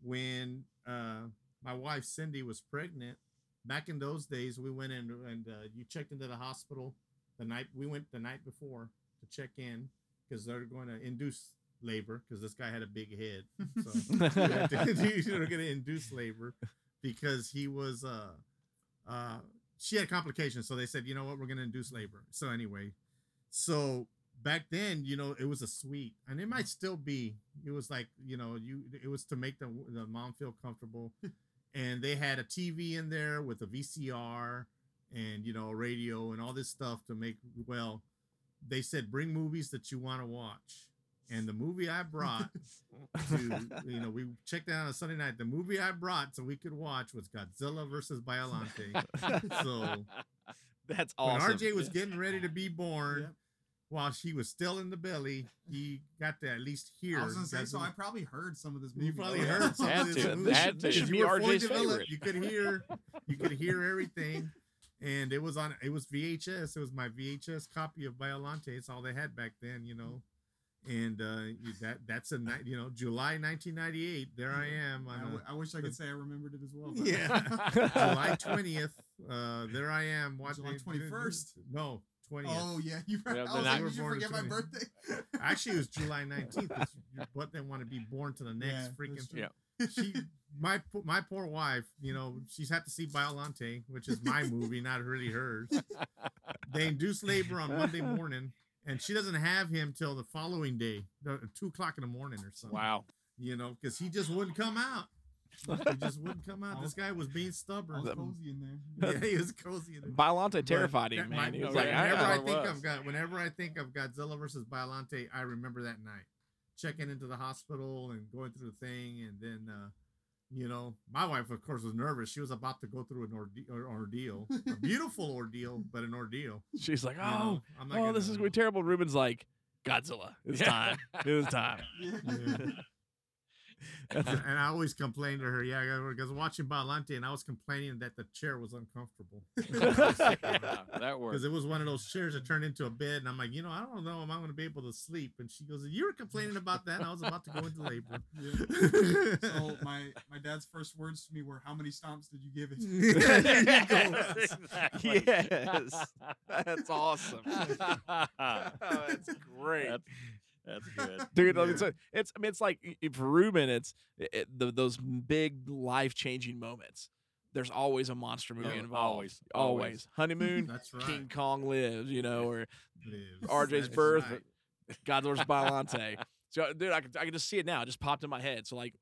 when uh, my wife Cindy was pregnant, back in those days, we went in and uh, you checked into the hospital the night we went the night before to check in because they're going to induce labor because this guy had a big head. So they're going to induce labor because he was uh uh she had complications so they said you know what we're going to induce labor so anyway so back then you know it was a suite and it might still be it was like you know you it was to make the the mom feel comfortable. Hmm. And they had a tv in there with a vcr and you know a radio and all this stuff to make well they said bring movies that you want to watch. And the movie i brought to you know we checked out on a sunday night. The movie i brought so we could watch was godzilla versus biollante so That's awesome. when rj was getting ready to be born Yep. While she was still in the belly he got to at least hear I was gonna say, so I probably heard some of this movie. you probably though. heard some Had of this to. movie. Had to. Should You be were fully RJ's developed. favorite. You could hear, you could hear everything, and it was on. It was VHS. It was my VHS copy of Biollante. It's all they had back then, you know. And uh, that that's a night, you know, July 1998. There I am I, on w- a, I wish I could say I remembered it as well. Yeah. July 20th. Uh, there I am watching July 21st? No, 20th. Oh yeah, you. Yeah, I was night like, we did you forget my in birthday? Actually, it was July 19th. Your butt didn't want to be born to the next Yeah, freaking that's. Yeah. she my my poor wife, you know, she's had to see Biolante, which is my movie, not really hers. They induce labor on Monday morning, and she doesn't have him till the following day, the- two o'clock in the morning or something. Wow. You know, because he just wouldn't come out. He just wouldn't come out. This guy was being I stubborn. was cozy in there. Yeah, he was cozy. in there. Biollante But terrified that him, man. He was yeah, like, yeah. I, whenever I, I it think was. of God, whenever I think of Godzilla versus Biollante, I remember that night checking into the hospital and going through the thing, and then uh, you know, my wife, of course, was nervous. She was about to go through an orde- or- ordeal, a beautiful ordeal, but an ordeal. she's like, you oh, know? I'm not oh, this is gonna be terrible. Ruben's like, Godzilla. It's Yeah. time. It was time. Yeah. And, and I always complained to her, yeah, because watching Biollante, and I was complaining that the chair was uncomfortable. Yeah, that worked. Because it was one of those chairs that turned into a bed, and I'm like, you know, I don't know if I'm going to be able to sleep. And she goes, "You were complaining about that." And I was about to go into labor. So my my dad's first words to me were, "How many stomps did you give it?" There. Exactly. yes, that's awesome. oh, that's great. That's, that's good. Dude, Yeah. so it's I mean, it's like for Ruben, it's it, the, those big life changing moments. There's always a monster movie Yeah, involved. always, always. always. Honeymoon, That's right. King Kong lives, you know, or Lives. RJ's That's birth, right. Godzilla's Biollante. So, dude, I can, I can just see it now. It just popped in my head. So, like,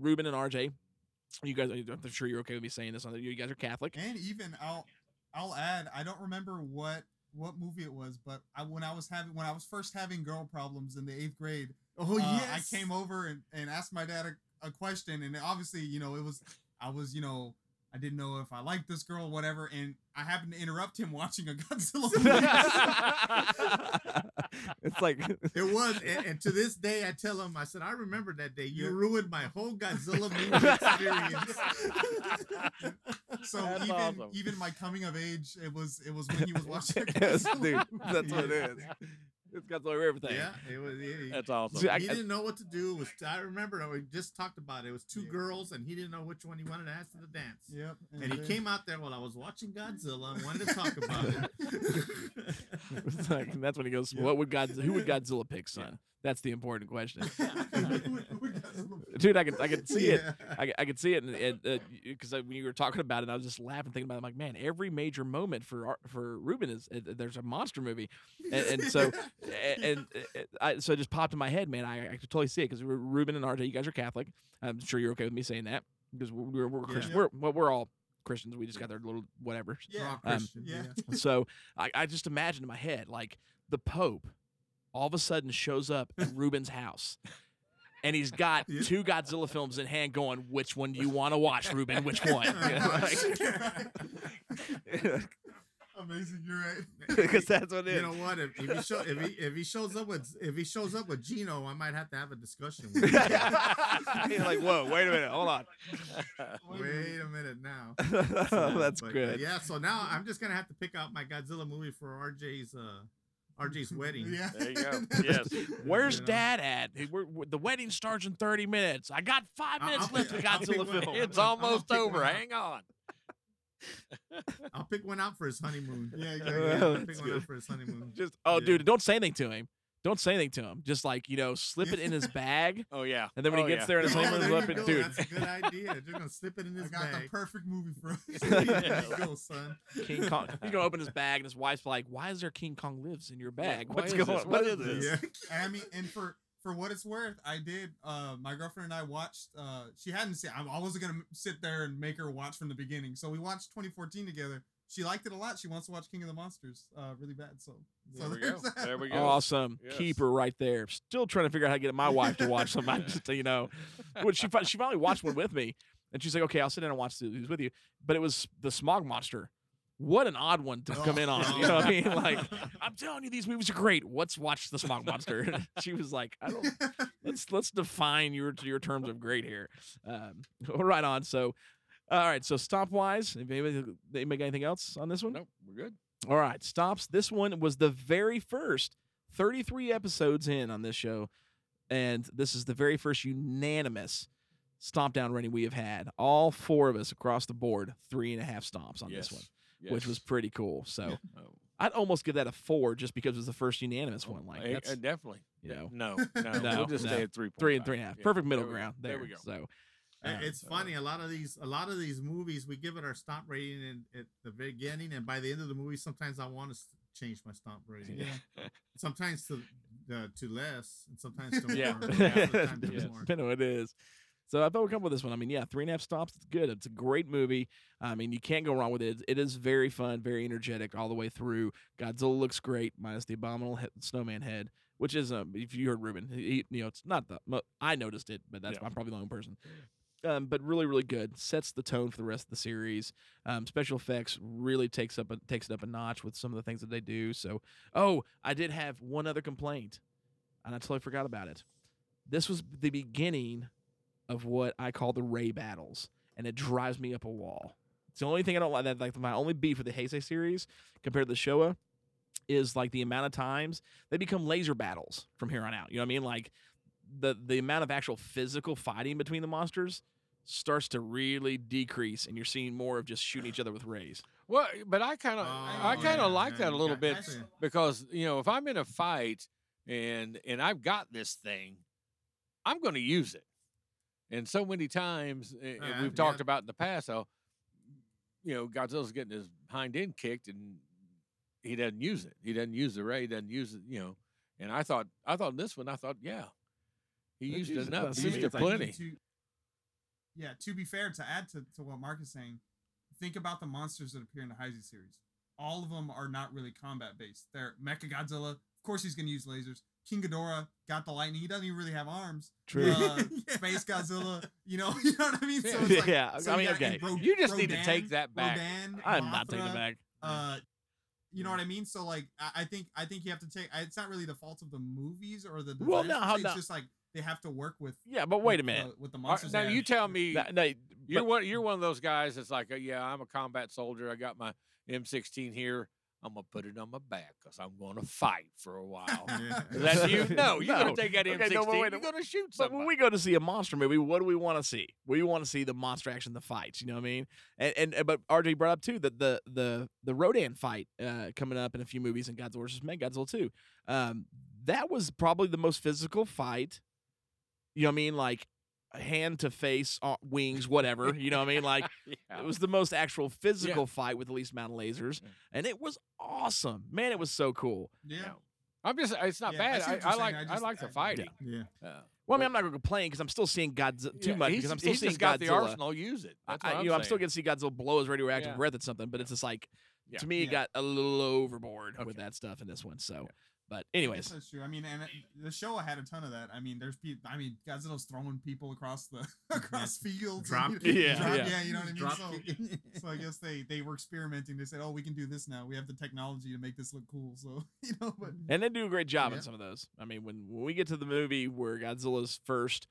Ruben and RJ, you guys, I'm sure you're okay with me saying this. You guys are Catholic. And even I'll I'll add, I don't remember what what movie it was, but I when I was having when I was first having girl problems in the eighth grade, Oh uh, yes. I came over and, and asked my dad a, a question, and obviously, you know, it was I was, you know, I didn't know if I liked this girl, whatever, and I happened to interrupt him watching a Godzilla movie. it's like It was, and, and to this day, I tell him, I said, I remember that day. You ruined my whole Godzilla movie experience. so That's even awesome. even my coming of age, it was it was when he was watching. Yes, Godzilla dude, that's what it is. It's Godzilla everything. yeah, it was. He, That's awesome. See, I- he didn't know what to do. It was I remember we just talked about it. It was two Yeah. girls, and he didn't know which one he wanted to ask to the dance. Yep. And he came out there while I was watching Godzilla and wanted to talk about it. It's like, that's when he goes, Yeah. "What would God? Who would Godzilla pick, son?" That's the important question, Who would- who would Godzilla- dude. I can I can see it. I, I could see it, and because when you were talking about it, I was just laughing, thinking about. it. I'm like, man, every major moment for for Ruben is uh, there's a monster movie, and, and so and, and uh, I, so it just popped in my head, man. I, I could totally see it because Ruben and RJ, you guys are Catholic. I'm sure you're okay with me saying that because we're we're, we're, Yeah. We're well, we're all Christians. We just got their little whatever. Yeah. Rock Um, yeah. so I, I just imagined in my head like the Pope all of a sudden shows up at Ruben's house. And he's got Yeah. two Godzilla films in hand, going, "Which one do you want to watch, Ruben? Which one?" You know, like- Amazing, you're right. Because that's what it You know what? If, if he show, if he if he shows up with if he shows up with Gino, I might have to have a discussion with him. Like, "Whoa, wait a minute, hold on." Wait a minute now. that's But, uh, good. yeah, so now I'm just gonna have to pick out my Godzilla movie for RJ's uh RJ's wedding. Yeah. There you go. Yes. Where's you know. Dad at? We're, we're- the wedding starts in 30 minutes. I got five I'll- minutes I'll left pick- of I'll pick Godzilla film. It's I'll- I'll almost over. Hang on. I'll pick one out for his honeymoon. Yeah, yeah, Yeah, yeah. I'll pick one good. out for his honeymoon. Just oh, Yeah. dude, don't say anything to him. Don't say anything to him. Just like you know, slip it in his bag, Oh yeah. and then when Oh, he gets yeah. there and his honeymoon's there up, you and go. dude, That's a good idea. They're gonna slip it in I his got bag. the perfect movie for us. go, son. King Kong. He's gonna open his bag, and his wife's like, "Why is there King Kong lives in your bag? why What's going? on? What What is is this?" this?" Yeah. I mean, and for for what it's worth, I did. Uh, my girlfriend and I watched. Uh, she hadn't seen. I I wasn't gonna sit there and make her watch from the beginning. So we watched 2014 together. She liked it a lot. She wants to watch King of the Monsters uh, really bad. So, so There we go. that. There we go. Awesome. Yes. Keep her right there. Still trying to figure out how to get my wife to watch something. Just you know, when she she finally watched one with me, and she's like, "Okay, I'll sit down and watch these with you." But it was the Smog Monster. What an odd one to come in on. You know what I mean? Like, I'm telling you, these movies are great. Let's watch the Smog Monster. she was like, I don't. Let's let's define your your terms of great here. Um, right on. So, all right. So stop wise. Anybody, anybody got anything else on this one? Nope. We're good. All right, stops. This one was the very first 33 episodes in on this show, and this is the very first unanimous stomp down rating we have had. All four of us across the board, three and a half stomps on yes. this one, which was pretty cool. So Oh. I'd almost give that a four just because it was the first unanimous Oh, one. Like eh, that's uh, definitely. you know No, no, No, We'll just no. stay at three. three and three and a half, perfect middle ground there. There we go. So Um, It's funny. A lot of these, a lot of these movies, we give it our stomp rating in, at the beginning, and by the end of the movie, sometimes I want to change my stomp rating. Yeah. Sometimes to uh, to less, and sometimes to Yeah. more. Half the Yeah. more. Depending on what it is. So I thought we'd come up with this one. I mean, yeah, three and a half stops. It's good. It's a great movie. I mean, you can't go wrong with it. It is very fun, very energetic all the way through. Godzilla looks great, minus the abominable he- snowman head, which is um, if you heard Ruben, he, you know, it's not the. mo- I noticed it, but that's Yeah. I'm probably the only person. Um, but really, really good. Sets the tone for the rest of the series. Um, special effects really takes up a, takes it up a notch with some of the things that they do. So, oh, I did have one other complaint, and I totally forgot about it. This was the beginning of what I call the Ray battles, and it drives me up a wall. It's the only thing I don't like. That like my only beef with the Heisei series compared to the Showa is like the amount of times they become laser battles from here on out. You know what I mean? Like the the amount of actual physical fighting between the monsters starts to really decrease, and you're seeing more of just shooting each other with rays. Well, but I kind of, I Oh, kind of yeah, like yeah, that a little got- bit that's because you know if I'm in a fight and and I've got this thing, I'm going to use it. And so many times uh, Yeah, we've yeah. talked about in the past how you know Godzilla's getting his hind end kicked and he doesn't use it. He doesn't use the ray. He doesn't use it. You know. And I thought, I thought this one, I thought, yeah, he He used used it it enough. He used me, it like- plenty. Yeah, to be fair, to add to, to what Mark is saying, think about the monsters that appear in the Heisei series. All of them are not really combat based. They're Mechagodzilla. Of course, he's going to use lasers. King Ghidorah got the lightning. He doesn't even really have arms. True. Uh, Space Godzilla. You know, you know what I mean. So it's like, Yeah, so I you mean, okay. You just need to take that back. Rodan, I'm not taking it back. uh you know what I mean? So like I, I think I think you have to take it's not really the fault of the movies or the Well, no, how se, no- it's just like they have to work with Yeah, but wait a with, minute. uh, with the All right, monsters. now you tell me, No, no, You're but- one. You're one of those guys that's like, uh, yeah, I'm a combat soldier. I got my M16 here. I'm gonna put it on my back because I'm going to fight for a while. Is that you? No, you're No. gonna take that Okay, M16. no, but wait you're gonna shoot But somebody. when we go to see a monster movie, what do we want to see? We want to see the monster action, the fights. You know what I mean? And and, and- but RJ brought up too that the the the Rodan fight uh, coming up in a few movies in Godzilla vs. Godzilla too. Um, that was probably the most physical fight. You know what I mean? Like hand to face, uh, wings, whatever. You know what I mean? Like Yeah. it was the most actual physical fight with the least amount of lasers, Yeah. and it was awesome. Man, it was so cool. yeah. I'm just. It's not Yeah, bad. I, I, like. I I, like the fighting. Yeah. Uh, Well, I mean, I'm not going to complain because I'm still seeing Godzilla too yeah, much because I'm still he's seeing just got the Godzilla. arsenal. Use it. That's I, what I'm you know, I'm still saying. getting to see Godzilla blow his radioactive Yeah. breath at something, but it's just like Yeah. to me, it got a little overboard with that stuff in this one. So, Yeah. But I anyways, that's true. I mean, and it- the show had a ton of that. I mean, there's people. I mean, Godzilla's throwing people across the across fields. and- Drop- Yeah, drop- yeah. yeah, you know what I mean. Drop So, so I guess they they were experimenting. They said, "Oh, we can do this now. We have the technology to make this look cool." So you know, but mm-hmm. and they do a great job in some of those. I mean, when when we get to the movie where Godzilla's first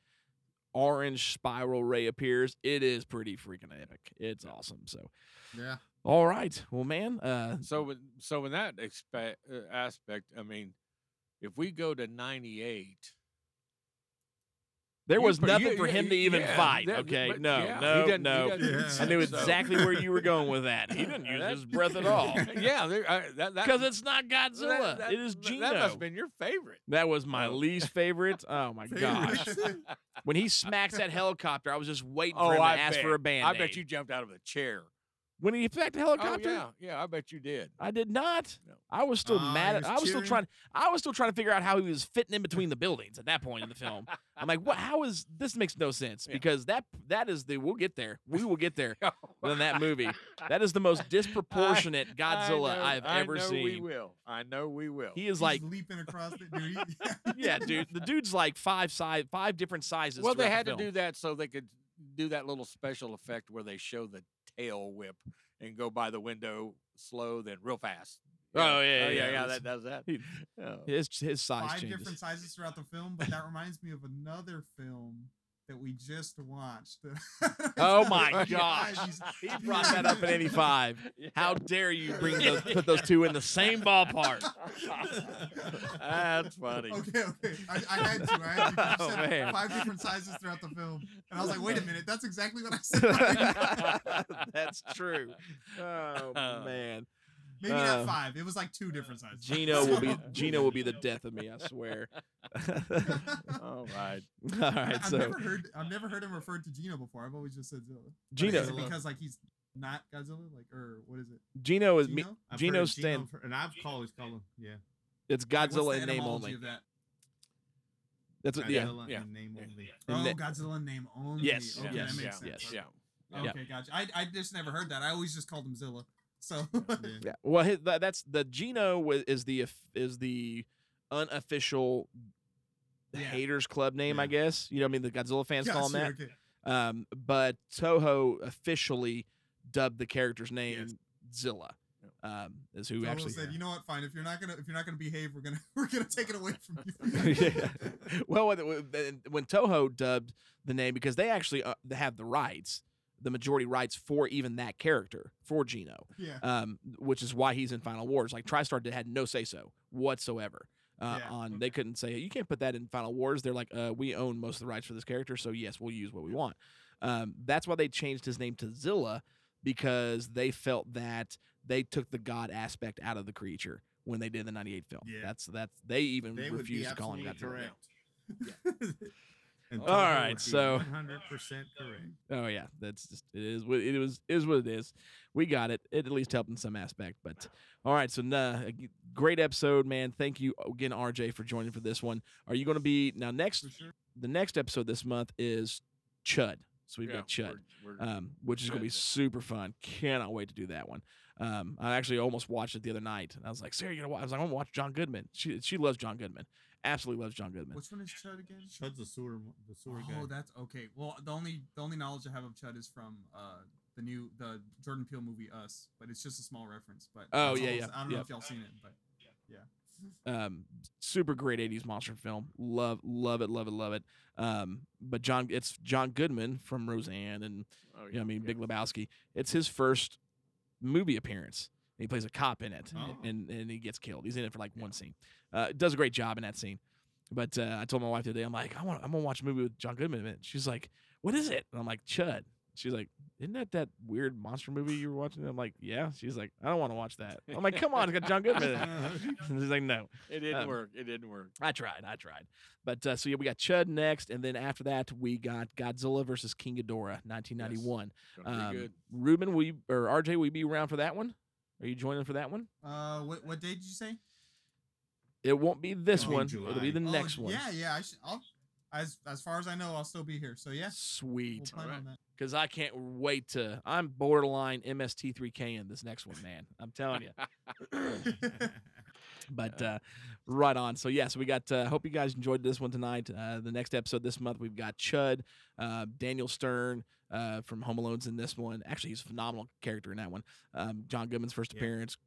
orange spiral ray appears, it is pretty freaking epic. It's awesome. So, Yeah. All right, well, man, uh, So, so in that expe- uh, aspect, I mean, if we go to '98, there was put- nothing you- for you- him to even yeah, fight. that- okay, no, yeah, no, he no. Yeah. I knew exactly where you were going with that. He didn't use That- his breath at all. yeah, that that Because it's not Godzilla. that- it is that- Gino. That must have been your favorite. That was my Oh. least favorite. Oh my gosh. When he smacks that helicopter, I was just waiting for oh, him to I ask bet. for a band. I bet you jumped out of a chair. When he attacked the Oh helicopter? yeah, yeah. I bet you did. I did not. No. I was still Ah, mad at was I was still trying I was still trying to figure out how he was fitting in between the buildings at that point in the film. I'm like, what how is this makes no sense Yeah. because that that is the we'll get there. We will get there Oh. in that movie. That is the most disproportionate I Godzilla know- I've ever seen. I know seen. We will. I know we will. He is he's like leaping across the dude. yeah, dude. The dude's like five size, five different sizes. well, they had the to do that so they could do that little special effect where they show the tail whip and go by the window slow, then real fast. Oh, yeah, oh, yeah, yeah, yeah. That does that. he- Oh. His his size Five changes. different sizes throughout the film, but that reminds me of another film that we just watched. Oh my gosh. He brought that up in '85. How dare you bring those, put those two in the same ballpark? That's funny. Okay, okay. I, I had to. I had to. Oh, man. five different sizes throughout the film, and I was like, "Wait a minute, that's exactly what I said." That's true. Oh man. Maybe Uh, not five. It was like two different sizes. Gino will be Gino will be the death of me. I swear. All right. All right. I've So never heard I've never heard him referred to Gino before. I've always just said Zilla. Gino- is it because like he's not Godzilla, like or what is it? Gino is me. Gino? I've Gino stand. for- and I've always called him. Yeah. It's Godzilla the in name etymology only. Of that? That's what. Yeah. Godzilla yeah, in name only. In Oh, Godzilla in name only. Yes, Okay, yes, that yeah, sense. yes. Yeah. Yeah. Okay, gotcha. I I just never heard that. I always just called him Zilla. So Yeah. Yeah. Well, his, that, that's the Gino is the is the unofficial Yeah. haters club name, I guess. You know, what I mean, the Godzilla fans call him that. Okay. Um, but Toho officially dubbed the character's name Yes. Zilla. Um, is who Toho actually. said, you know what? Fine. If you're not gonna if you're not gonna behave, we're gonna we're gonna take it away from you. yeah. Well, when, when- when Toho dubbed the name, because they actually uh, they have the rights, the majority rights for even that character for Gino, yeah. um, which is why he's in Final Wars. Like TriStar did, had no say so whatsoever. Uh, Yeah, on they couldn't say you can't put that in Final Wars. They're like, uh, we own most of the rights for this character, so yes, we'll use what we want. Um, that's why they changed his name to Zilla because they felt that they took the god aspect out of the creature when they did the '98 film. Yeah. That's that's they even They refused to call him Godzilla. correct. And All right, so- 100% correct. Oh yeah, that's just it is what it was is what it is. We got it. It at least helped in some aspect. But all right, so nah, great episode, man. Thank you again, RJ, for joining for this one. Are you going to be now next? Sure. The next episode this month is Chud. So we've Yeah, got Chud, we're- we're- um, which is going to be super fun. Cannot wait to do that one. Um, I actually almost watched it the other night. And I was like, Sarah, you gonna watch? I was like, I'm gonna watch John Goodman. She she loves John Goodman. Absolutely loves John Goodman. Which one is Chud again? Chud's the sewer, the sewer Oh, guy. that's okay. Well, the only the only knowledge I have of Chud is from uh the new the Jordan Peele movie Us, but it's just a small reference. But Oh, yeah, all- yeah, I don't know yeah. if y'all seen it, but um super great 80s monster film love love it love it love it um but john it's john goodman from roseanne and Oh, you know, i mean big lebowski it's his first movie appearance he plays a cop in it Oh. and and he gets killed he's in it for like one scene uh does a great job in that scene but uh, i told my wife today i'm like i want i'm gonna watch a movie with john goodman in it she's like what is it and i'm like chud She's like, "Isn't that that weird monster movie you were watching?" I'm like, "Yeah." She's like, "I don't want to watch that." I'm like, "Come on, it's got John Goodman." in it." She's like, "No." It didn't Um, work. It didn't work. I tried. I tried. But uh, so yeah, we got Chud next, and then after that we got Godzilla versus King Ghidorah, 1991. Gonna be Um, good. Ruben, will you, or RJ, will you be around for that one? Are you joining for that one? uh, what what day did you say? It won't be this It'll be one. It'll be the Oh, next one. Yeah, yeah. I should. I'll as as far as I know, I'll still be here. So yeah, we'll Sweet. plan on. Because I can't wait to. I'm borderline MST3K in this next one, man. I'm telling you. But uh, right on. So yeah, so we got. Uh, hope you guys enjoyed this one tonight. Uh, the next episode this month we've got Chud, uh, Daniel Stern uh, from Home Alone's in this one. Actually, he's a phenomenal character in that one. Um, John Goodman's first Yeah. appearance.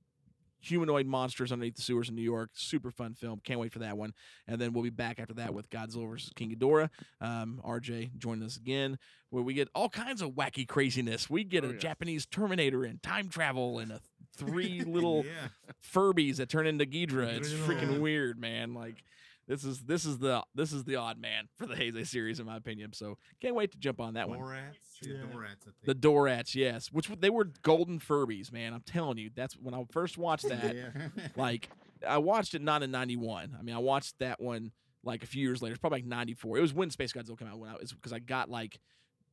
Humanoid monsters underneath the sewers in New York. Super fun film. Can't wait for that one. And then we'll be back after that with Godzilla versus King Ghidorah. Um, RJ joining us again, where we get all kinds of wacky craziness. We get Oh, a. Japanese Terminator and time travel and a three little yeah. Furbies that turn into Ghidra. It's freaking weird, man. Like this is this is the this is the odd man for the Heisei series, in my opinion. So can't wait to jump on that one. Dorats. Yeah, Yeah. Dorats, I think. The Dorats, yes, which they were golden Furbies, man. I'm telling you, that's when I first watched that. yeah. like I watched it not in '91. I mean, I watched that one like a few years later. It's probably like '94. It was when Space Godzilla came out. When I was because I got like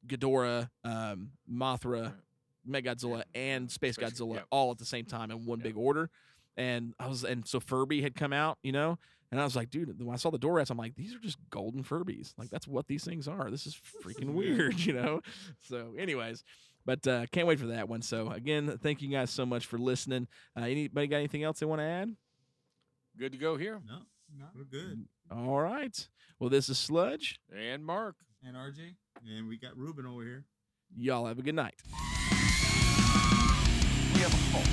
Ghidorah, um, Mothra, Mechagodzilla, and Space Space- Godzilla yep. all at the same time in one Yep. big order. And I was, and so Furby had come out, you know, and I was like, dude, when I saw the Dorats, I'm like, these are just golden Furbies. Like, that's what these things are. This is freaking weird, you know? So, anyways, but uh, can't wait for that one. So, again, thank you guys so much for listening. Uh, anybody got anything else they want to add? Good to go here. No, no, we're good. Mm, all right. Well, this is Sludge and Mark and RJ, and we got Ruben over here. Y'all have a good night. We have a fault.